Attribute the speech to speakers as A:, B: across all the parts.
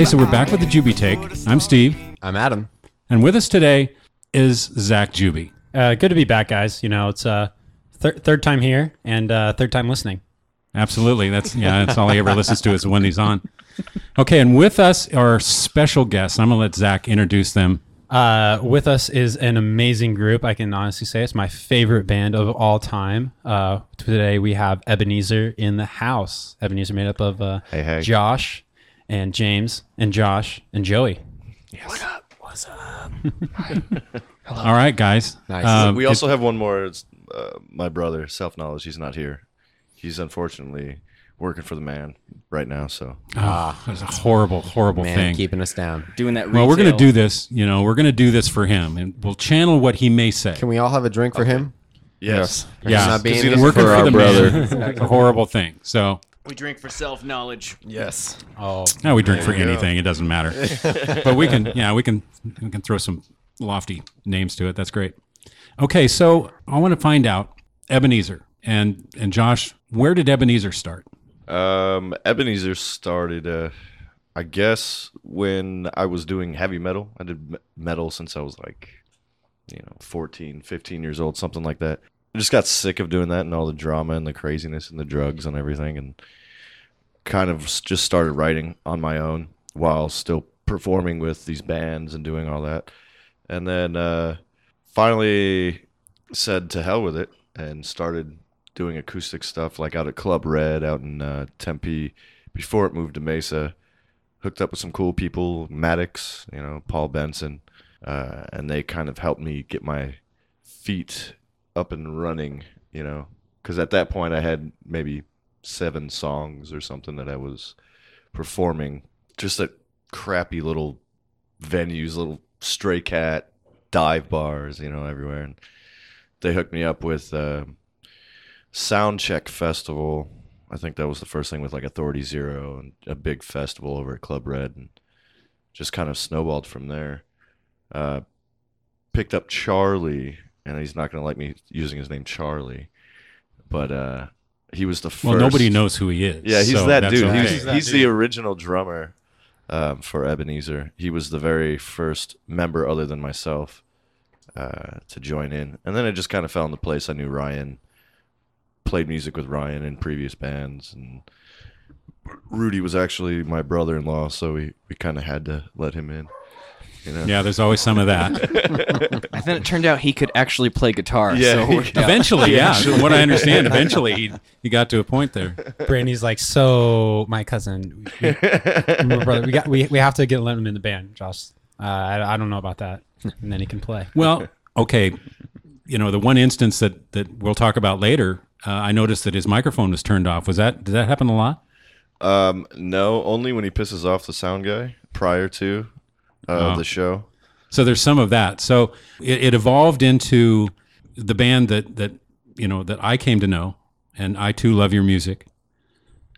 A: Okay, so we're back with the Jubie take. I'm Steve,
B: I'm Adam.
A: and with us today is Zac Jubie.
C: Uh, good to be back, guys. You know, it's uh, thir- third time here and uh, third time listening.
A: Absolutely, that's yeah, that's all he ever listens to is when he's on. Okay, and with us are our special guests. I'm gonna let Zac introduce them.
C: Uh, with us is an amazing group. I can honestly say it's my favorite band of all time. Uh, today we have Ebinezer in the house. Ebinezer made up of uh,
D: Hey, hey.
C: Josh and James and Josh and Joey. Yes. What up? What's up? Hello.
A: All right, guys.
B: Nice.
A: Um,
D: we also have one more. It's uh, my brother, self knowledge. He's not here. He's unfortunately working for the man right now. So
A: oh, it's a horrible, horrible
B: Man,
A: thing.
B: keeping us down.
E: doing that.
A: well, we're gonna do this. You know, we're gonna do this for him, and we'll channel what he may say.
B: Can we all have a drink for him?
D: yes,
A: yeah,
B: not being
D: 'Cause he
A: working
D: for
A: for
D: our
A: the
D: brother.
A: man. it's a horrible thing. So
E: We drink for self knowledge.
B: Yes.
C: Oh,
A: now we drink for
D: you go.
A: anything. It doesn't matter. but we can, yeah, we can, we can throw some lofty names to it. That's great. Okay, so I want to find out Ebinezer and and Josh. Where did Ebinezer start?
D: Um, Ebinezer started, uh, I guess, when I was doing heavy metal. I did me- metal since I was like, you know, 14, 15 years old, something like that. I just got sick of doing that and all the drama and the craziness and the drugs and everything, and kind of just started writing on my own while still performing with these bands and doing all that. And then uh, finally said to hell with it and started doing acoustic stuff like out at Club Red out in uh, Tempe before it moved to Mesa. Hooked up with some cool people, Maddox, you know, Paul Benson, uh, and they kind of helped me get my feet up and running, you know, because at that point I had maybe seven songs or something that I was performing just at crappy little venues, little stray cat dive bars, you know, everywhere. And they hooked me up with uh, Soundcheck Festival. I think that was the first thing with like Authority Zero and a big festival over at Club Red, and just kind of snowballed from there. Uh, picked up Charlie, and he's not going to like me using his name Charlie, but uh, he was the first.
A: Well, nobody knows who he is.
D: Yeah, he's
A: so
D: that dude.
A: okay.
D: He's, he's the original drummer um, for Ebinezer. He was the very first member, other than myself, uh, to join in. And then it just kind of fell into place. I knew Ryan, played music with Ryan in previous bands, and Rudy was actually my brother-in-law, so we, we kind of had to let him in. You know?
A: yeah, there's always some of that.
E: And then it turned out he could actually play guitar.
D: Yeah,
E: so it
D: he-
E: worked out.
A: Eventually, yeah. From what I understand, eventually he he got to a point there.
C: Brandy's like, so my cousin, we, my brother, we got we, we have to get let him in the band. Josh, uh, I, I don't know about that, and then he can play.
A: Well, okay. You know, the one instance that that we'll talk about later, uh, I noticed that his microphone was turned off. Was that did that happen a lot?
D: Um, no, only when he pisses off the sound guy prior to uh,
A: Oh.
D: the show.
A: So there's some of that. So it, it evolved into the band that that you know that I came to know, and I too love your music.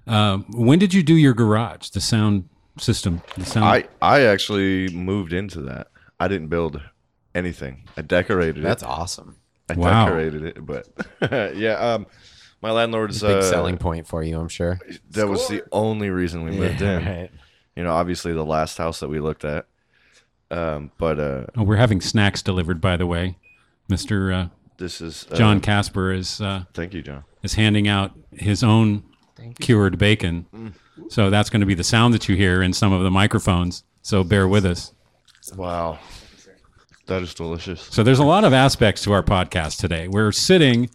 A: Um, when did you do your garage, the sound system, the sound?
D: I I actually moved into that. I didn't build anything. I decorated
B: That's
D: it.
B: That's awesome.
D: I
A: Wow.
D: decorated it, but yeah. Um, my landlord's a
B: Big
D: uh,
B: selling point for you, I'm sure.
D: That was the only reason we moved in.
B: right.
D: You know, obviously the last house that we looked at. Um, but uh,
A: oh, we're having snacks delivered, by the way. Mister uh,
D: this is uh,
A: John Casper is uh,
D: Thank you, John.
A: is handing out his own cured bacon.
D: Mm.
A: So that's going to be the sound that you hear in some of the microphones. So bear with us.
D: Wow, that is delicious.
A: So there's a lot of aspects to our podcast today. We're sitting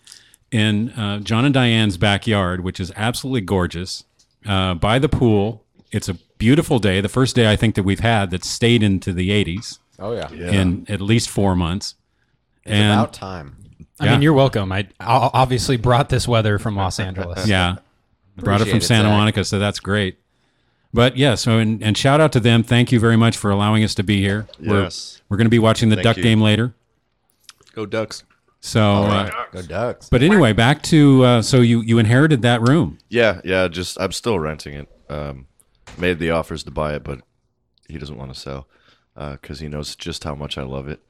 A: in uh, John and Diane's backyard, which is absolutely gorgeous, uh, by the pool. It's a beautiful day. The first day I think that we've had that stayed into the 80s
B: Oh yeah. yeah.
A: in at least four months.
B: It's
A: and
B: about time.
C: I
A: Yeah.
C: mean, you're welcome. I I obviously brought this weather from Los Angeles.
A: yeah, brought it from
B: it,
A: Santa
B: Zac.
A: Monica, so that's great. But yeah, so and, and shout out to them. Thank you very much for allowing us to be here.
D: Yes.
A: We're, we're going to be watching the
D: Thank
A: Duck
D: you.
A: game later.
D: Go Ducks.
A: So, uh,
B: Go Ducks.
A: but anyway, back to uh, so you you inherited that room.
D: Yeah, yeah. Just I'm still renting it. Um, made the offers to buy it, but he doesn't want to sell because he knows just how much I love it.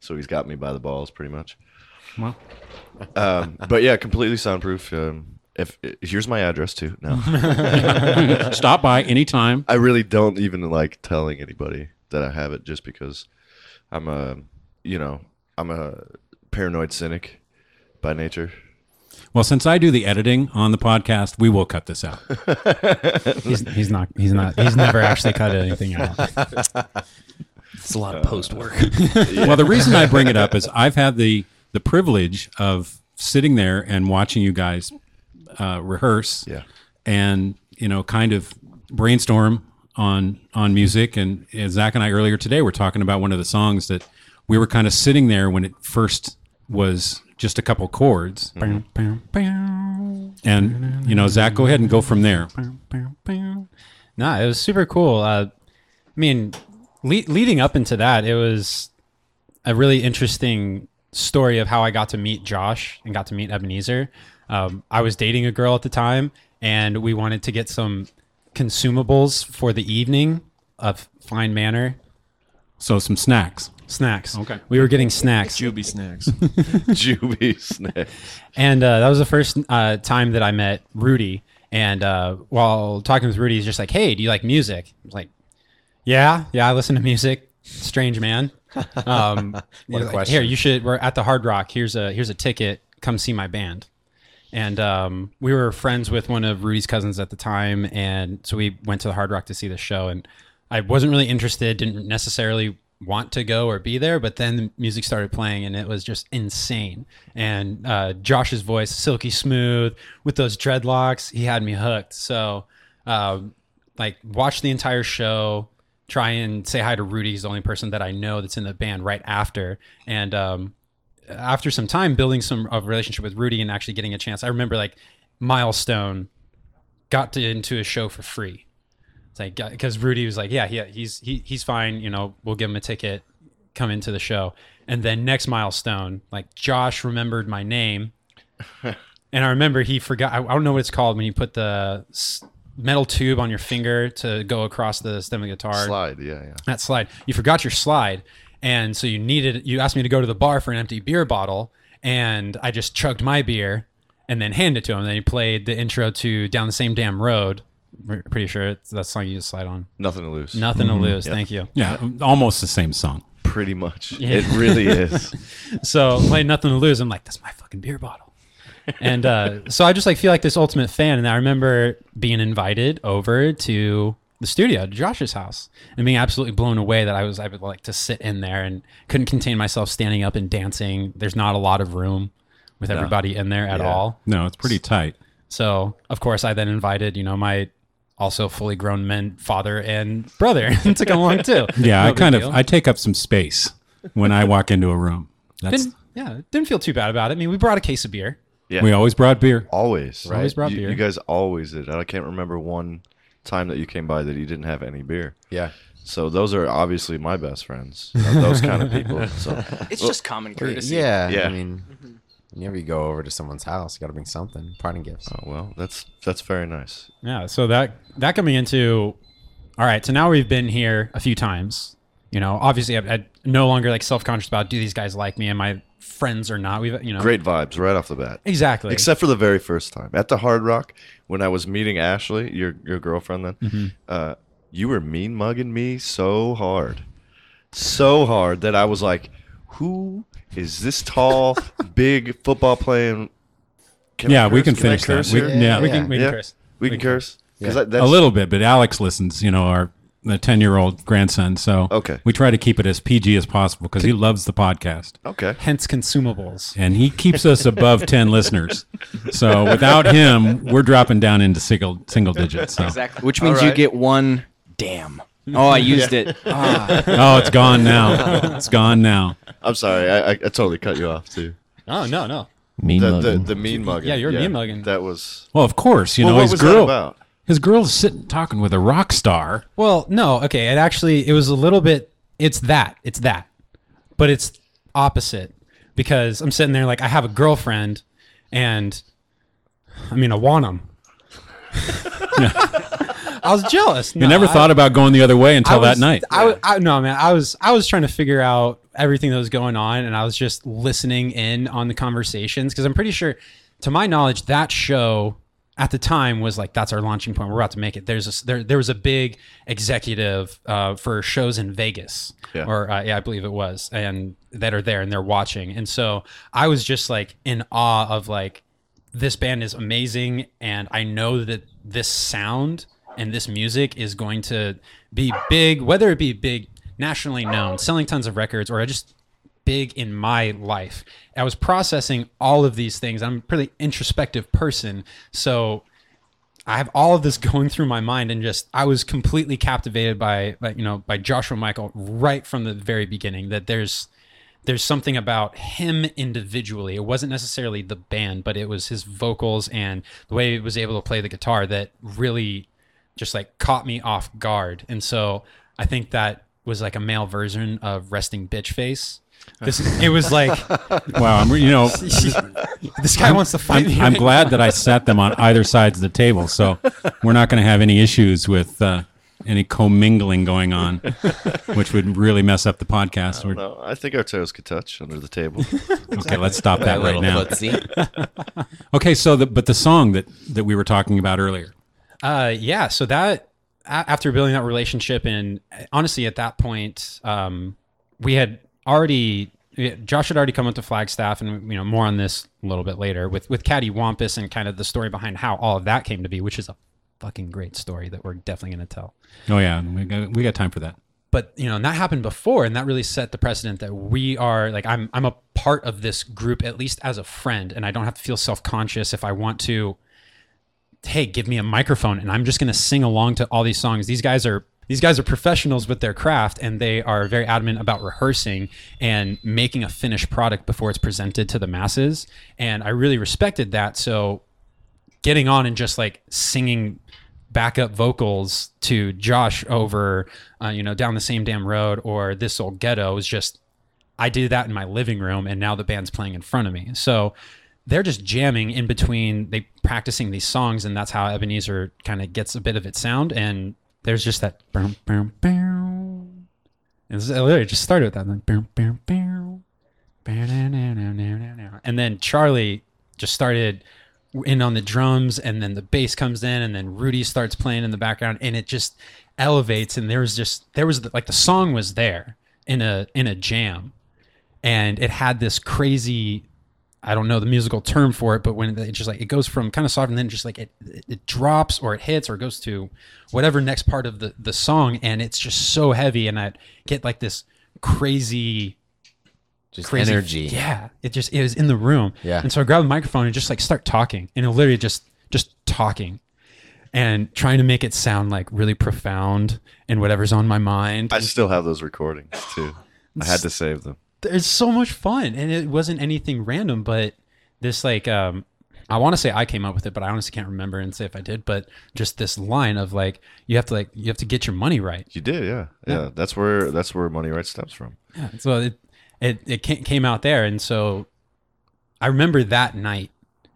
D: So he's got me by the balls, pretty much.
A: Well,
D: Um, but yeah, completely soundproof. Um, if here's my address too. No,
A: Stop by anytime.
D: I really don't even like telling anybody that I have it, just because I'm a, you know, I'm a paranoid cynic by nature.
A: Well, since I do the editing on the podcast, we will cut this out.
C: He's, he's not. He's not. He's never actually cut anything out.
E: It's a lot of post work.
A: Well, the reason I bring it up is I've had the the privilege of sitting there and watching you guys uh, rehearse,
D: Yeah.
A: and you know, kind of brainstorm on on music. And uh, Zac and I earlier today were talking about one of the songs that we were kind of sitting there when it first was just a couple chords. And you know, Zac, go ahead and go from there.
C: No, it was super cool. Uh, I mean, le- leading up into that, it was a really interesting story of how I got to meet Josh and got to meet Ebinezer. Um, I was dating a girl at the time, and we wanted to get some consumables for the evening of fine manner
A: So some snacks.
C: Snacks.
A: Okay.
C: we were getting snacks.
F: Jubie snacks.
D: Jubie snake.
C: And uh, that was the first uh, time that I met Rudy. And uh, while talking with Rudy, he's just like, "Hey, do you like music?" I was like, "Yeah, yeah, I listen to music." Strange man. Um, he's
B: a
C: like,
B: question.
C: Here, you should. We're at the Hard Rock. Here's a here's a ticket. Come see my band. And um, we were friends with one of Rudy's cousins at the time, and so we went to the Hard Rock to see the show. And I wasn't really interested, didn't necessarily want to go or be there, but then the music started playing, and it was just insane. And uh, Josh's voice, silky smooth, with those dreadlocks, he had me hooked. So, um, like, watch the entire show. Try and say hi to Rudy. He's the only person that I know that's in the band right after. And um, after some time building some a relationship with Rudy and actually getting a chance, I remember like Milestone got to, into a show for free. Like because Rudy was like, yeah, yeah, he's he, he's fine. You know, we'll give him a ticket, come into the show. And then next milestone, like Josh remembered my name, and I remember he forgot. I, I don't know what it's called when you put the metal tube on your finger to go across the stem of the guitar
D: Slide. Yeah, yeah.
C: that slide. You forgot your slide, and so you needed. You asked me to go to the bar for an empty beer bottle, and I just chugged my beer and then handed it to him. then he played the intro to "Down the Same Damn Road." We're pretty sure it's that song you just slide on.
D: Nothing to lose.
C: Nothing to lose. Thank you.
A: Yeah, almost the same song.
D: Pretty much. It really is.
C: So played nothing to lose. I'm like, that's my fucking beer bottle. and uh, so I just like feel like this ultimate fan. And I remember being invited over to the studio, to Josh's house, and being absolutely blown away that I was able like to sit in there and couldn't contain myself standing up and dancing. There's not a lot of room with everybody in there at
D: Yeah.
C: all.
A: No, it's pretty tight.
C: So of course I then invited, you know, my also fully grown men father and brother to come along too.
A: Yeah,
C: No
A: I kind
C: deal.
A: of I take up some space when I walk into a room. That's
C: didn't yeah didn't feel too bad about it. I mean, we brought a case of beer.
D: Yeah.
A: we always brought beer.
D: Always.
C: Always brought
D: you,
C: beer.
D: You guys always did. I can't remember one time that you came by that you didn't have any beer.
B: Yeah.
D: So those are obviously my best friends. Those kind of people. So
E: It's just common courtesy.
B: Yeah.
D: Yeah.
B: I mean, whenever you go over to someone's house, you got to bring something, parting gifts.
D: oh, well, that's that's very nice.
C: Yeah, so that that coming into all right, so now we've been here a few times. You know, obviously I'm, I'm no longer like self-conscious about do these guys like me? Am I friends or not? We've you know
D: Great vibes right off the bat.
C: exactly.
D: Except for the very first time at the Hard Rock when I was meeting Ashley, your your girlfriend then.
C: Mm-hmm.
D: Uh, you were mean mugging me so hard, so hard that I was like, "Who is this tall, big football playing?" Can I
A: Yeah, we
D: curse?
A: can
D: I
A: finish that. We-
D: here?
A: yeah.
C: we can we can
D: Yeah.
C: curse.
D: We can curse because
B: Yeah.
D: that's
A: a little bit, but Alex listens. You know, our the ten year old grandson. So
D: Okay.
A: we try to keep it as PG as possible because he loves the podcast
D: Okay.
C: Hence consumables.
A: and he keeps us above ten listeners. So without him, we're dropping down into single single digits. So.
E: Exactly. Which means you get one damn. Oh, I used it. Ah.
A: Oh, it's gone now. It's gone now.
D: I'm sorry. I, I, I totally cut you off too.
C: Oh no no.
F: Mean
D: The, the,
F: mugging.
D: the mean mugging.
C: Yeah, you're mean mugging.
D: That was.
A: Well, of course, you
D: well,
A: know
D: what
A: his
D: was
A: girl.
D: that about?
A: His girl's sitting talking with a rock star.
C: Well, no, okay. It actually it was a little bit. It's that. It's that, but it's opposite because I'm sitting there like I have a girlfriend, and I mean I want them. I was jealous.
A: You never thought about going the other way until that night.
C: I, w- I- no man. I was I was trying to figure out everything that was going on, and I was just listening in on the conversations because I'm pretty sure, to my knowledge, that show at the time was like that's our launching point. We're about to make it. There's a, there there was a big executive uh, for shows in Vegas,
D: Yeah.
C: or uh, yeah, I believe it was, and that are there and they're watching. And so I was just like in awe of like this band is amazing, and I know that this sound and this music is going to be big, whether it be big nationally known, selling tons of records, or just big in my life. I was processing all of these things. I'm a pretty introspective person, so I have all of this going through my mind, and just I was completely captivated by, by you know by Joshua Michael right from the very beginning. That there's there's something about him individually. It wasn't necessarily the band, but it was his vocals and the way he was able to play the guitar that really just like caught me off guard. And so I think that was like a male version of resting bitch face. This it was like
A: Wow, I'm, you know,
C: this guy wants to fight
A: I'm. I'm glad that I sat them on either sides of the table, so we're not going to have any issues with uh, any commingling going on, which would really mess up the podcast. We're-
D: No, I think our toes could touch under the table.
A: okay, let's stop that
B: That
A: right
B: little
A: now.
B: footsie.
A: Okay, so the, but the song that that we were talking about earlier.
C: Uh, yeah. So that after building that relationship, and honestly, at that point, um, we had already Josh had already come up to Flagstaff, and you know more on this a little bit later with with Cattywampus and kind of the story behind how all of that came to be, which is a fucking great story that we're definitely going to tell.
A: Oh yeah, we got, we got time for that.
C: but you know and that happened before and that really set the precedent that we are like i'm i'm a part of this group at least as a friend and i don't have to feel self-conscious if i want to hey give me a microphone and i'm just going to sing along to all these songs. These guys are these guys are professionals with their craft and they are very adamant about rehearsing and making a finished product before it's presented to the masses. And i really respected that. So getting on and just like singing backup vocals to Josh over, uh, you know, down the same damn road or this old ghetto is just, I did that in my living room and now the band's playing in front of me. So they're just jamming in between, they practicing these songs and that's how Ebinezer kind of gets a bit of its sound. And there's just that, boom, boom, boom. And it literally just started with that, like, boom, boom, boom. And then Charlie just started in on the drums and then the bass comes in and then Rudy starts playing in the background and it just elevates and there was just there was like the song was there in a in a jam and it had this crazy I don't know the musical term for it but when it just like it goes from kind of soft and then just like it it, it drops or it hits or it goes to whatever next part of the the song and it's just so heavy and I get like this crazy
B: Just
C: crazy
B: energy.
C: Yeah, it just it was in the room.
B: Yeah.
C: and so I grabbed the microphone and just like start talking, and it literally just just talking, and trying to make it sound like really profound and whatever's on my mind.
D: I still have those recordings too. I had to save them.
C: It's so much fun, and it wasn't anything random, but this like um. I want to say I came up with it, but I honestly can't remember and say if I did. But just this line of like, you have to like, you have to get your money right.
D: You did, yeah, yeah. That's where that's where money right stems from.
C: Yeah. So it it it came out there, and so I remember that night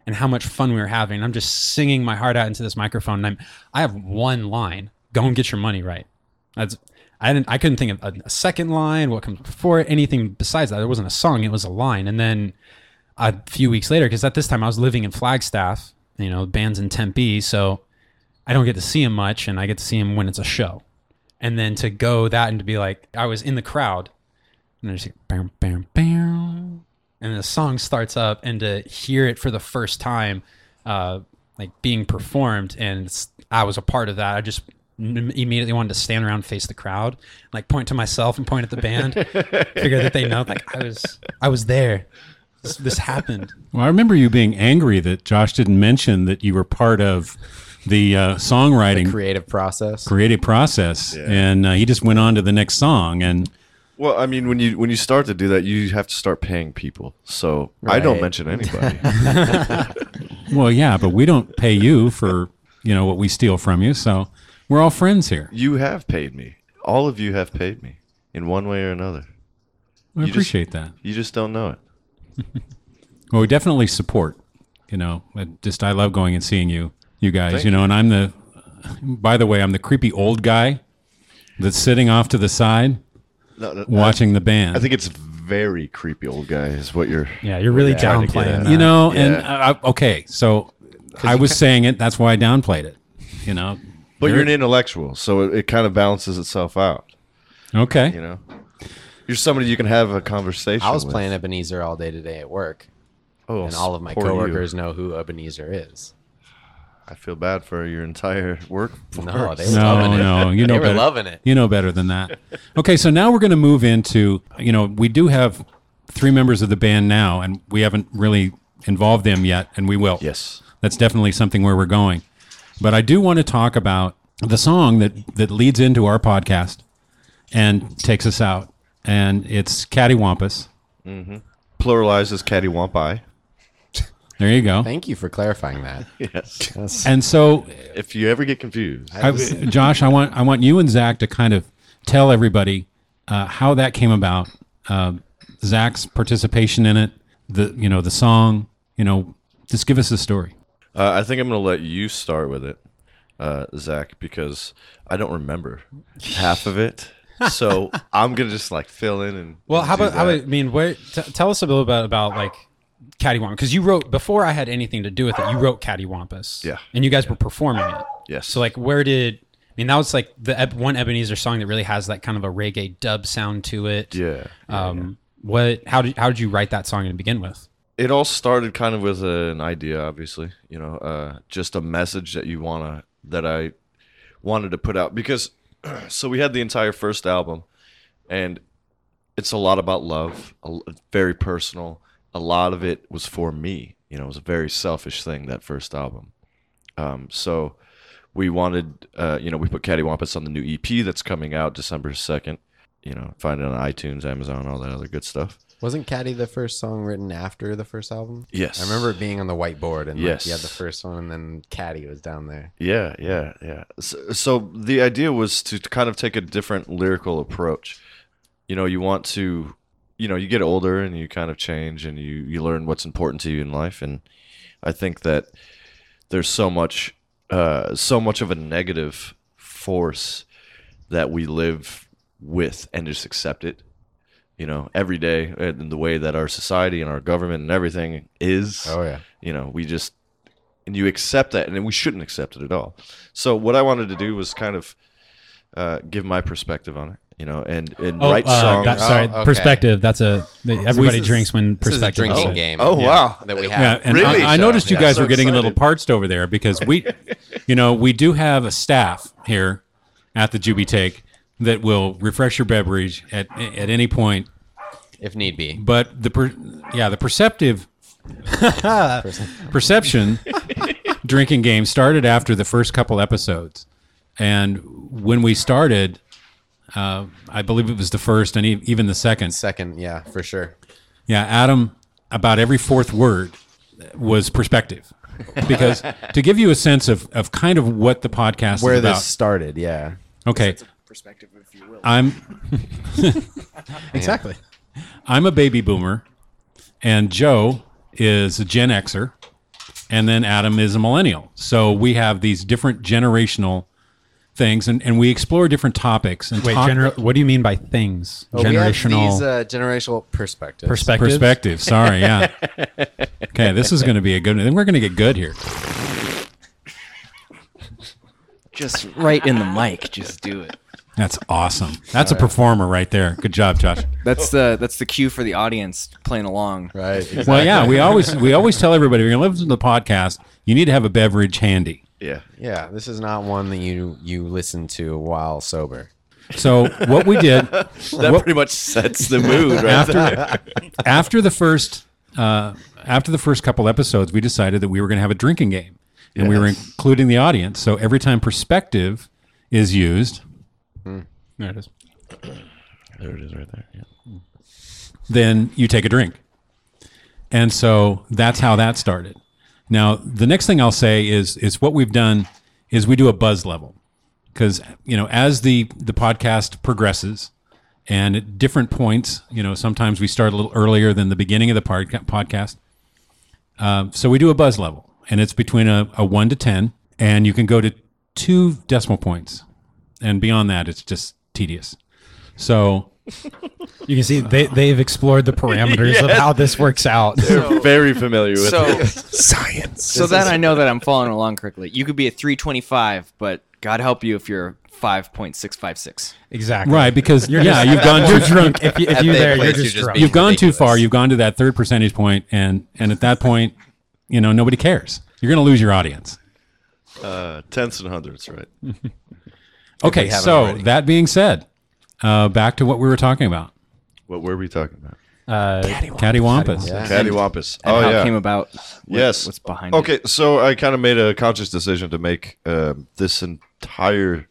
C: and how much fun we were having. I'm just singing my heart out into this microphone, and I'm I have one line: "Go and get your money right." That's I didn't I couldn't think of a, a second line. What comes before? Anything besides that? It wasn't a song; it was a line. And then a few weeks later, because at this time I was living in Flagstaff, you know, band's in Tempe, so I don't get to see him much, and I get to see him when it's a show. And then to go that and to be like, I was in the crowd and I there's like bam bam bam and the song starts up and to hear it for the first time uh like being performed and i was a part of that i just immediately wanted to stand around and face the crowd like point to myself and point at the band figure that they know like i was i was there this, this happened
A: Well, I remember you being angry that Josh didn't mention that you were part of the uh, songwriting
B: Creative process.
A: creative process,
D: Yeah.
A: and uh, he just went on to the next song. And
D: Well, I mean, when you when you start to do that, you have to start paying people. So I don't mention anybody.
A: well, yeah, but we don't pay you for you know what we steal from you, so we're all friends here.
D: you have paid me. All of you have paid me in one way or another.
A: I
D: You just-
A: appreciate that.
D: You just don't know it.
A: Well, we definitely support. You know, I just I love going and seeing you, you guys.
D: Thank
A: you know, and I'm the. By the way, I'm the creepy old guy that's sitting off to the side
D: No, no,
A: watching the band.
D: I think it's very creepy, old guy. Is what you're.
C: yeah you're really
D: trying to get
C: downplaying
A: you know, and
D: Yeah.
A: uh, okay, so I was saying it. That's why I downplayed it. You know.
D: But you're an intellectual, so it, it kind of balances itself out.
A: okay.
D: You know, you're somebody you can have a conversation.
B: I was
D: with.
B: playing Ebinezer all day today at work,
D: oh,
B: and all of my
D: poor you.
B: coworkers know who Ebinezer is.
D: I feel bad for your entire work.
B: No, they were
A: No,
B: loving it.
A: no, you know
B: they were
A: better.
B: loving it.
A: You know better than that. Okay, so now we're going to move into, you know, we do have three members of the band now, and we haven't really involved them yet, and we will.
D: Yes.
A: That's definitely something where we're going. But I do want to talk about the song that, that leads into our podcast and takes us out, and it's Cattywampus.
D: Pluralizes cattywampi.
A: There you go.
B: Thank you for clarifying that.
D: Yes.
B: That's,
A: And so
D: if you ever get confused,
A: I, Josh, I want I want you and Zac to kind of tell everybody uh, how that came about. Uh, Zac's participation in it, the you know the song, you know, just give us the story.
D: Uh, I think I'm going to let you start with it, uh, Zac, because I don't remember half of it. So I'm gonna just like fill in and
C: Well,
D: and
C: how about, how about I mean, where, t- tell us a little bit about like Cattywampus because you wrote before I had anything to do with it. You wrote Cattywampus,
D: Yeah.
C: and you guys were performing it.
D: Yes.
C: So like, where did I mean that was like the Eb- one Ebinezer song that really has that kind of a reggae dub sound to it.
D: Yeah.
C: Um, what? How did how did you write that song to begin with?
D: It all started kind of with an idea obviously you know uh, just a message that you want to that i wanted to put out because so we had the entire first album and it's a lot about love a, very personal. A lot of it was for me you know it was a very selfish thing that first album. Um, so we wanted uh, you know we put cattywampus on the new ep that's coming out december 2nd you know find it on itunes amazon all that other good stuff
B: wasn't Caddy the first song written after the first album?
D: yes
B: I remember it being on the whiteboard, and
D: Yes.
B: like, you had the first one, and then Caddy was down there.
D: Yeah, yeah, yeah. So, so the idea was to kind of take a different lyrical approach. You know, you want to, you know, you get older and you kind of change and you you learn what's important to you in life. And I think that there's so much, uh, so much of a negative force that we live with and just accept it. You know, every day and the way that our society and our government and everything is
B: Oh yeah,
D: you know we just and you accept that and we shouldn't accept it at all so what i wanted to do was kind of uh, give my perspective on it you know and and write songs
C: that- sorry,
B: Oh, okay.
C: perspective. That's a everybody
B: This is-
C: drinks when
B: this is a
C: perspective.
B: drinking
D: Oh.
B: game.
D: Oh, wow.
B: that we
A: Yeah,
B: have.
A: and
D: Really,
A: I, I
D: Sean?
A: noticed you
D: Yeah,
A: guys
D: so
A: were getting a little parched over there because we, you know, we do have a staff here at the Jubie Take that will refresh your beverage at at any point.
B: if need be.
A: But the per, yeah, the perceptive perception drinking game started after the first couple episodes, and when we started, uh, I believe it was the first and even the second.
B: Second, yeah, for sure.
A: Yeah, Adam, about every fourth word was perspective. Because to give you a sense of, of kind of what the podcast
B: Where
A: is about.
B: this started, yeah.
A: okay,
G: Perspective, if you will.
A: I'm
C: exactly.
A: I'm a baby boomer, and Joe is a Gen Xer, and then Adam is a millennial. So we have these different generational things, and, and we explore different topics and
C: Wait,
A: talk
C: gener- what do you mean by things?
B: Well, we have
C: Generational
B: these uh, generational perspectives.
C: perspective.
A: perspective. Sorry, yeah. Okay, this is going to be a good. Then we're going to get good here.
E: Just right in the mic. Just do it.
A: That's awesome. That's a performer right there. Good job, Josh.
E: That's the that's the cue for the audience playing along.
B: Right. Exactly.
A: Well, yeah, we always we always tell everybody if you're going to listen to the podcast, you need to have a beverage handy.
D: yeah
B: Yeah, this is not one that you you listen to while sober.
A: So what we did
D: that
A: what-
D: pretty much sets the mood right there.
A: after after the first uh, after the first couple episodes, we decided that we were going to have a drinking game, and we were including the audience. So every time perspective is used,
C: There it is.
D: there it is right there yeah.
A: then you take a drink. And so that's how that started. Now, the next thing I'll say is is what we've done is we do a buzz level. Cuz you know, as the the podcast progresses and at different points, you know, sometimes we start a little earlier than the beginning of the pod- podcast. Um, so we do a buzz level, and it's between a, a 1 to 10, and you can go to two decimal points. And beyond that, it's just tedious. So
C: You can see they they've explored the parameters of how this works out.
D: They're very familiar with
E: So,
D: it.
B: Science.
E: so that I know that I'm following along correctly. You could be a 325, but God help you if you're 5.656.
C: exactly.
A: right, because yeah, you've gone
C: You're
A: too
C: drunk. If, you, if
B: At
C: you're
B: that
C: there,
B: place,
C: you're
B: you're
C: just
B: just
C: drunk.
B: being-
A: you've gone too
B: ridiculous.
A: far. You've gone to that third percentage point, and and at that point, you know nobody cares. You're going to lose your audience.
D: Uh, tenths and hundredths, right?
A: Okay, so
B: already.
A: that being said, uh, back to what we were talking about.
D: What were we talking about?
C: Uh,
A: Cattywampus.
B: Yeah.
D: Cattywampus.
E: And
D: Oh
E: how
D: yeah.
E: it came about. what-
D: yes.
E: What's behind it.
D: Okay, so I kind of made a conscious decision to make um this entire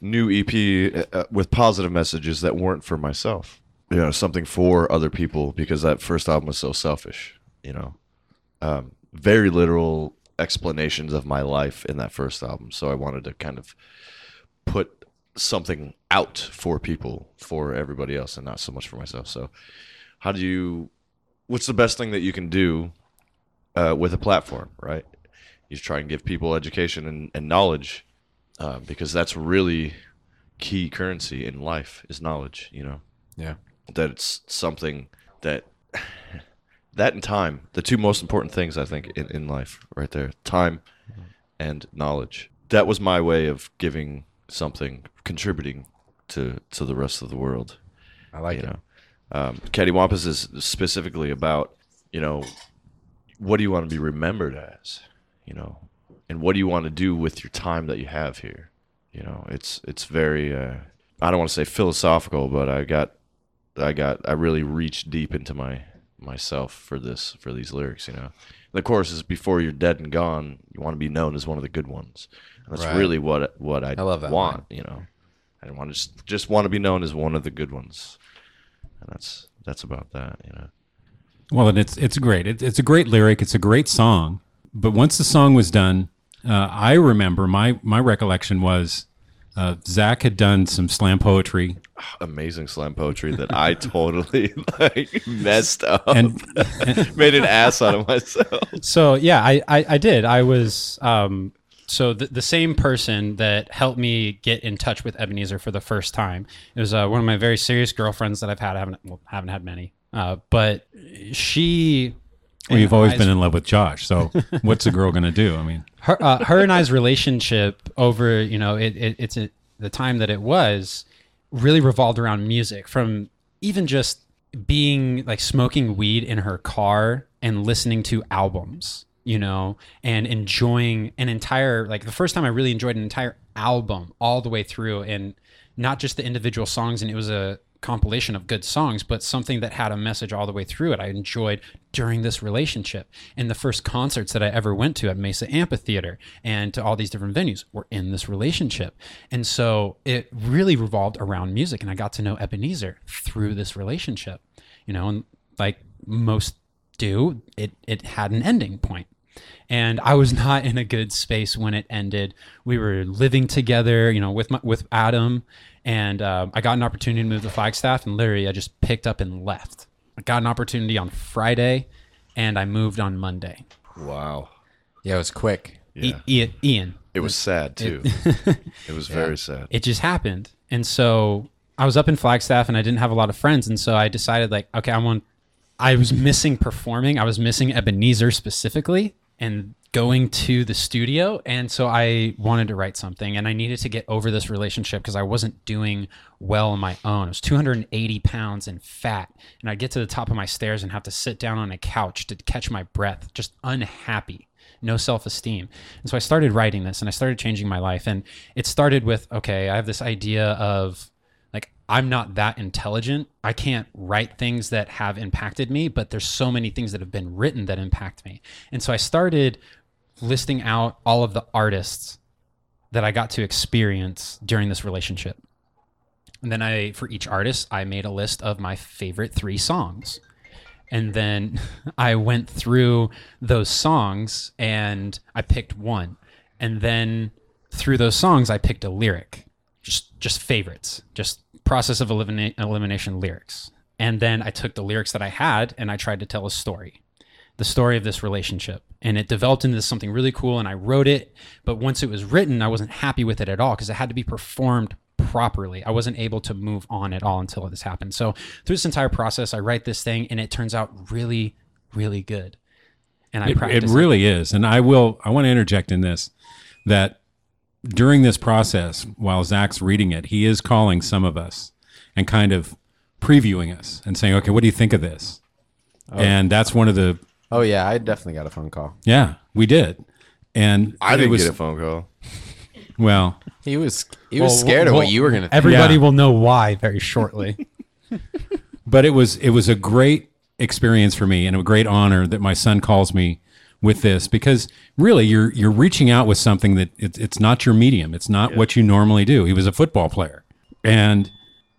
D: new EP uh, with positive messages that weren't for myself. You know, something for other people because that first album was so selfish. You know, um, very literal explanations of my life in that first album. So I wanted to kind of put something out for people, for everybody else, and not so much for myself. So, how do you? What's the best thing that you can do uh, with a platform, right? You try and give people education and, and knowledge uh, because that's really key currency in life is knowledge. You know
B: Yeah.
D: that it's something that that and time, the two most important things I think in, in life, right there, time and knowledge. That was my way of giving something, contributing to to the rest of the world
B: I like
D: you
B: it.
D: know. Um, Cattywampus is specifically about, you know, what do you want to be remembered as, you know, and what do you want to do with your time that you have here, you know. It's it's very, uh, I don't want to say philosophical, but I got, I got, I really reached deep into my myself for this for these lyrics, you know. The chorus is before you're dead and gone, you want to be known as one of the good ones. And that's
B: Right.
D: really what what I,
B: I love that
D: want, you know. I want to just just want to be known as one of the good ones and that's that's about that you know
A: Well, and it's it's great. It, it's a great lyric. It's a great song. But once the song was done, uh, I remember my my recollection was uh, Zac had done some slam poetry,
D: amazing slam poetry that i totally like messed up
A: and
D: made an ass out of myself
C: So yeah, I, I, I did. I was um, so the, the same person that helped me get in touch with Ebinezer for the first time. It was uh, one of my very serious girlfriends that I've had. I haven't well, haven't had many, uh, but she.
A: Well, you've always
C: I's-
A: been in love with Josh. So what's a girl going to do? I mean,
C: her, uh, her and I's relationship over, you know, it, it, it's a, the time that it was really revolved around music from even just being like smoking weed in her car and listening to albums, you know, and enjoying an entire, like the first time I really enjoyed an entire album all the way through and not just the individual songs. And it was a, compilation of good songs, but something that had a message all the way through it. I enjoyed during this relationship. And the first concerts that I ever went to at Mesa Amphitheater and to all these different venues were in this relationship. And so it really revolved around music. And I got to know Ebinezer through this relationship, you know, and like most do, it, it had an ending point and I was not in a good space when it ended. We were living together, you know, with my, with Adam, and um, I got an opportunity to move to Flagstaff, and literally I just picked up and left. I got an opportunity on Friday, and I moved on Monday.
D: wow
B: Yeah, it was quick.
D: yeah
C: I- Ian, Ian,
D: it was sad too it was very sad
C: it just happened, and so I was up in Flagstaff, and I didn't have a lot of friends, and so I decided like, okay, I want. I was missing performing. I was missing Ebinezer specifically, and going to the studio. And so i wanted to write something and i needed to get over this relationship because i wasn't doing well on my own. I was 280 pounds and fat and i'd get to the top of my stairs and have to sit down on a couch to catch my breath just unhappy no self-esteem. And so i started writing this and i started changing my life. And it started with okay i have this idea of like I'm not that intelligent. I can't write things that have impacted me, but there's so many things that have been written that impact me. And so I started listing out all of the artists that I got to experience during this relationship. And then I for each artist, I made a list of my favorite 3 songs. And then I went through those songs and I picked one. And then through those songs I picked a lyric just just favorites, just process of elimina- elimination lyrics. And then I took the lyrics that I had and I tried to tell a story, the story of this relationship. And it developed into something really cool. And I wrote it, but once it was written, I wasn't happy with it at all because it had to be performed properly. I wasn't able to move on at all until this happened. So through this entire process, I write this thing, and it turns out really, really good. And I
A: It, it
C: practice
A: really is. And I will, I want to interject in this that during this process, while Zach's reading it, he is calling some of us and kind of previewing us and saying, okay, what do you think of this? Oh. And that's one of the,
B: Oh yeah, I definitely got a phone call.
A: yeah, we did. And
D: I didn't
A: was,
D: get a phone call.
A: well,
B: He was he was
C: Well,
B: scared of
C: well,
B: what you were gonna. think.
C: Everybody
A: Yeah.
C: will know why very shortly.
A: but it was it was a great experience for me and a great honor that my son calls me with this because really you're you're reaching out with something that it's it's not your medium. It's not what you normally do. He was a football player. And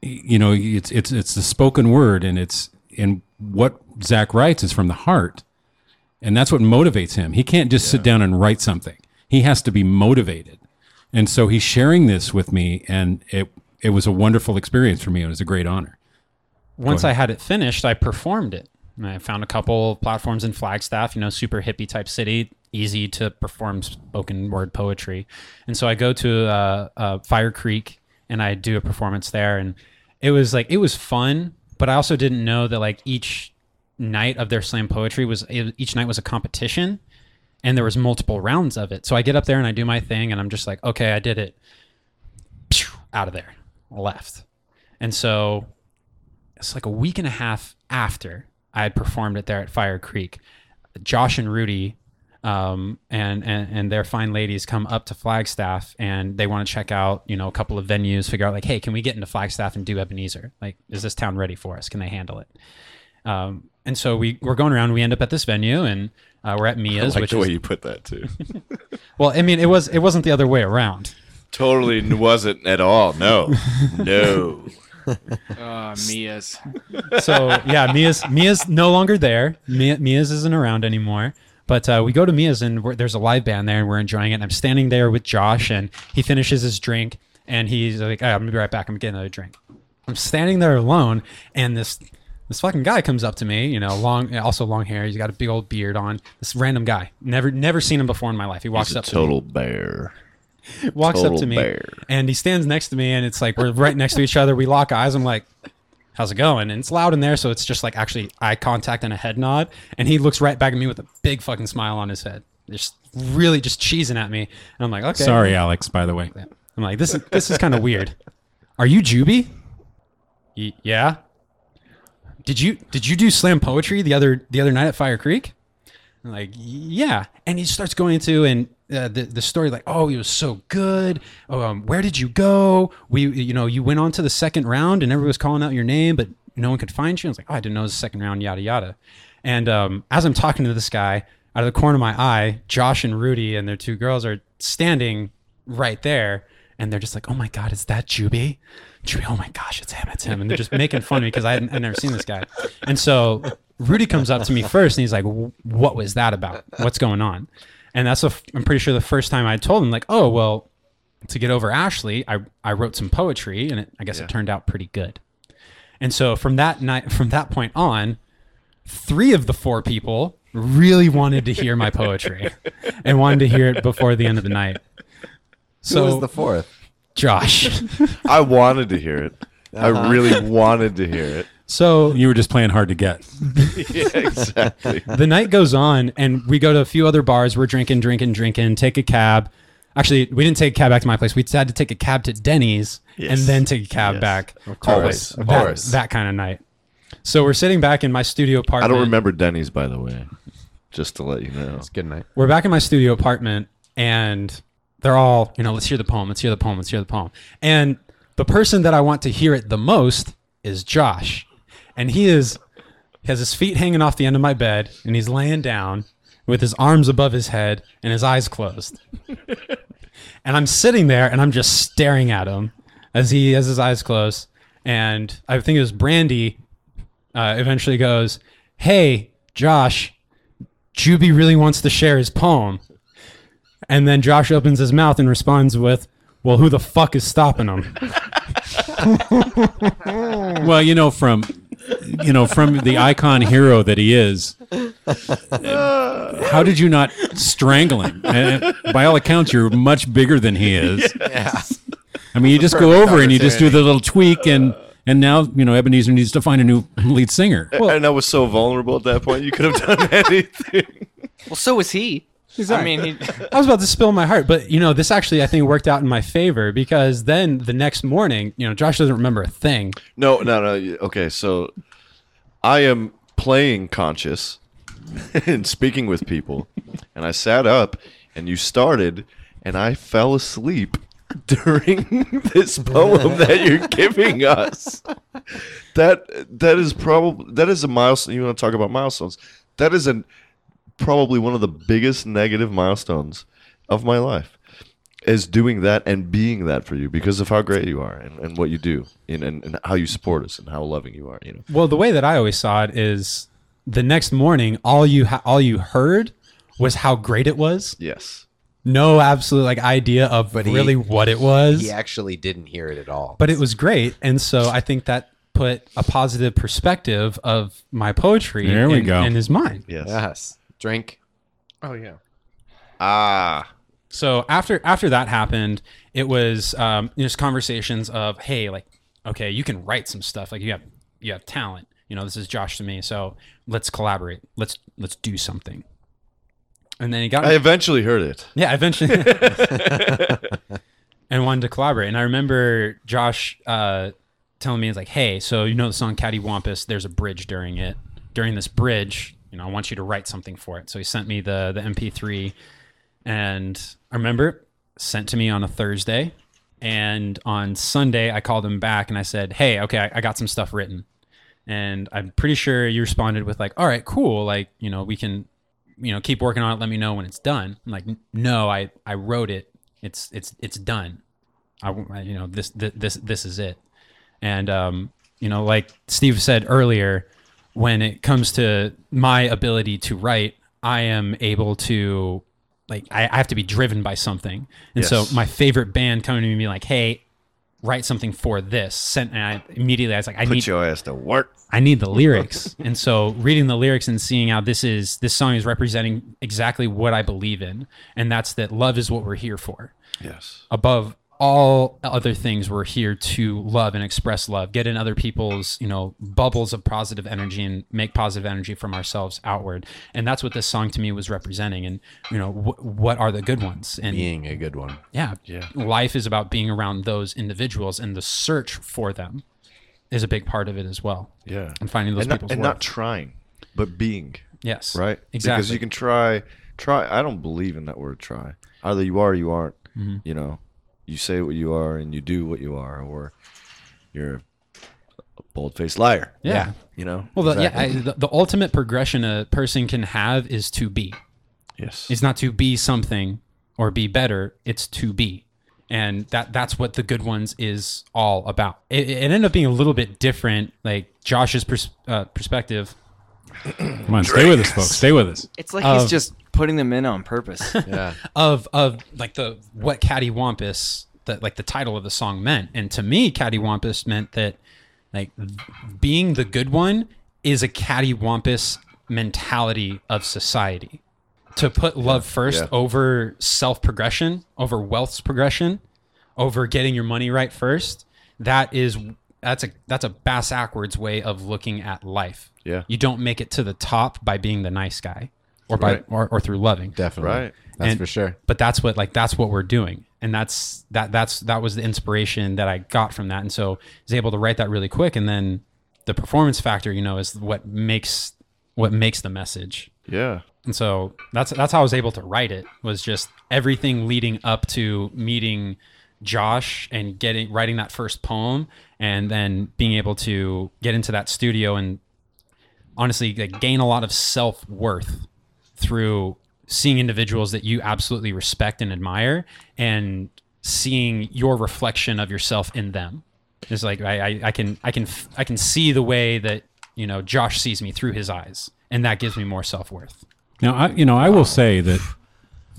A: you know it's it's it's the spoken word and it's and what Zac writes is from the heart. And that's what motivates him. He can't just sit down and write something. He has to be motivated. And so he's sharing this with me and it it was a wonderful experience for me. It was a great honor.
C: Once I had it finished, I performed it. I found a couple platforms in Flagstaff, you know, super hippie type city, easy to perform spoken word poetry. And so I go to uh, uh, Fire Creek and I do a performance there. And it was like, it was fun, but I also didn't know that like each night of their slam poetry was, each night was a competition and there was multiple rounds of it. So I get up there and I do my thing and I'm just like, okay, I did it. Out of there, left. And so it's like a week and a half after I had performed it there at Fire Creek. Josh and Rudy um, and, and and their fine ladies come up to Flagstaff and they want to check out you know a couple of venues, figure out like, hey, can we get into Flagstaff and do Ebinezer? Like, is this town ready for us? Can they handle it? Um, and so we we're going around. We end up at this venue and uh, we're at
D: I
C: Mia's,
D: like
C: which
D: the way
C: is
D: you put that too.
C: well, I mean, it was it wasn't the other way around.
D: totally wasn't at all. No, no.
F: Oh, Mia's.
C: so yeah, Mia's Mia's no longer there. Mia, Mia's isn't around anymore. But uh, we go to Mia's and we're, there's a live band there and we're enjoying it. And I'm standing there with Josh and he finishes his drink and he's like, "All right, I'm gonna be right back. I'm getting another drink. I'm standing there alone and this this fucking guy comes up to me, you know, long, also long hair. He's got a big old beard on. This random guy, never never seen him before in my life. He walks
D: He's a
C: up to me
D: total bear.
C: walks up to me
D: bear.
C: and he stands next to me and it's like we're right next to each other. We lock eyes. I'm like how's it going? And it's loud in there so it's just like actually eye contact and a head nod. And he looks right back at me with a big fucking smile on his head just really just cheesing at me. And i'm like okay.
A: Sorry alex by the way.
C: I'm like this is this is kind of weird. Are you jubie Y- yeah. Did you did you do slam poetry the other the other night at fire creek? I'm like, yeah. And he starts going into and uh, the the story like, oh, he was so good. Um, where did you go? We, you know, you went on to the second round and everyone was calling out your name, but no one could find you. I was like, oh, I didn't know it was the second round, yada yada. And um, as I'm talking to this guy, out of the corner of my eye, Josh and Rudy and their two girls are standing right there, and they're just like, oh my god, is that Jubie? Jubie, oh my gosh, it's him, it's him, and they're just making fun of me because I I'd never seen this guy. And so Rudy comes up to me first, and he's like, "What was that about? What's going on?" And that's the f- I'm pretty sure the first time I told him, like, "Oh, well, to get over Ashley, I I wrote some poetry, and it, I guess it turned out pretty good." And so from that night, from that point on, three of the four people really wanted to hear my poetry and wanted to hear it before the end of the night.
B: So
C: So
B: was the fourth?
C: Josh.
D: I wanted to hear it. I uh-huh. really wanted to hear it.
C: So
A: you were just playing hard to get
D: Yeah, exactly.
C: the night goes on and we go to a few other bars we're drinking drinking drinking take a cab actually we didn't take a cab back to my place we had to take a cab to denny's and then take a cab
D: Yes.
C: back
B: Of course,
C: that,
B: of course.
C: that kind of night so we're sitting back in my studio apartment.
D: I don't remember Denny's, by the way. Just to let you know.
B: It's a good night.
C: we're back in my studio apartment and they're all you know let's hear the poem let's hear the poem let's hear the poem and the person that i want to hear it the most is josh and he is has his feet hanging off the end of my bed and he's laying down with his arms above his head and his eyes closed and i'm sitting there and i'm just staring at him as he has his eyes closed and i think it was brandy uh, eventually goes hey josh Juby really wants to share his poem. And then Josh opens his mouth and responds with, Well, who the fuck is stopping him?
A: well you know from you know from the icon hero that he is how did you not strangle him and by all accounts you're much bigger than he is I mean, you just go over and you just do the little tweak, and and now you know Ebinezer needs to find a new lead singer.
D: and I was so vulnerable at that point. You could have done anything.
E: Well, so was he. I mean, he,
C: I was about to spill my heart, but you know, this actually I think worked out in my favor because then the next morning, you know, Josh doesn't remember a thing.
D: No, no, no. Okay, so I am playing conscious and speaking with people, and I sat up, and you started, and I fell asleep during this poem that you're giving us. That that is probably that is a milestone. You want to talk about milestones? That is an probably one of the biggest negative milestones of my life is doing that and being that for you because of how great you are and, and what you do and, and, and how you support us and how loving you are you know
C: Well, the way that I always saw it is the next morning, all you ha- all you heard was how great it was.
D: yes
C: No absolute like idea of
B: But he-
C: really what it was.
B: He actually didn't hear it at all.
C: but it was great and so i think that put a positive perspective of my poetry
A: There we
C: in,
A: go.
C: in his mind
D: yes
B: yes, drink.
F: Oh yeah.
D: ah
C: so after after that happened it was um just conversations of hey like okay you can write some stuff like you have you have talent you know this is josh to me so let's collaborate let's let's do something and then he got
D: i eventually heard it
C: Yeah, eventually. and wanted to collaborate. And I remember Josh uh, telling me, "It's like, hey, so you know the song Cattywampus? There's a bridge during it. During this bridge, you know, I want you to write something for it." So he sent me the the MP3, and I remember sent to me on a Thursday, and on Sunday I called him back and I said, "Hey, okay, I, I got some stuff written." And I'm pretty sure you responded with like, "All right, cool. Like, you know, we can you know keep working on it let me know when it's done I'm like no i i wrote it it's it's it's done i you know this this this, this is it and um you know like steve said earlier when it comes to my ability to write i am able to like i, I have to be driven by something and
D: Yes.
C: so my favorite band coming to me and be like hey write something for this sent and i immediately i was like i
D: put
C: need
D: your ass to work
C: I need the lyrics. and so reading the lyrics and seeing how this is this song is representing exactly what I believe in. And that's that love is what we're here for.
D: yes
C: Above all other things, we're here to love and express love, get in other people's, you know, bubbles of positive energy and make positive energy from ourselves outward. And that's what this song to me was representing. And, you know, wh- what are the good ones? And
B: Being a good one.
C: yeah,
D: Yeah.
C: life is about being around those individuals and the search for them is a big part of it as well.
D: yeah
C: And finding those
D: and, not,
C: people's
D: and
C: worth.
D: not trying but being
C: Yes.
D: right
C: Exactly.
D: because you can try try i don't believe in that word try either you are or you aren't
C: Mm-hmm.
D: you know you say what you are and you do what you are or you're a bold-faced liar
C: Yeah.
D: you know
C: Well, the,
D: Exactly.
C: yeah, I, the, the ultimate progression a person can have is to be.
D: yes
C: It's not to be something or be better. It's to be, and that that's what the good ones is all about. It, it ended up being a little bit different, like Josh's pers- uh, perspective.
A: Come on, stay with us, folks. Stay with us.
E: it's like
C: Of-
E: he's just putting them in on purpose.
B: Yeah.
C: of of like the what Cattywampus that like the title of the song meant, and to me, Cattywampus meant that like being the good one is a Cattywampus mentality of society. To put love first
D: Yeah.
C: over self progression, over wealth's progression, over getting your money right first. That is that's a that's a bass backwards way of looking at life.
D: Yeah.
C: you don't make it to the top by being the nice guy, or by
D: Right.
C: or, or through loving
B: Definitely.
D: Right.
B: That's
C: And-
B: for sure.
C: but that's what like that's what we're doing and that's that that's that was the inspiration that i got from that and so I was able to write that really quick and then the performance factor you know is what makes what makes the message
D: yeah
C: and so that's that's how i was able to write it was just everything leading up to meeting josh and getting writing that first poem and then being able to get into that studio and honestly like, gain a lot of self-worth through seeing individuals that you absolutely respect and admire and seeing your reflection of yourself in them it's like I, I, I can i can i can see the way that you know josh sees me through his eyes and that gives me more self-worth
A: Now, I, you know, I will say that.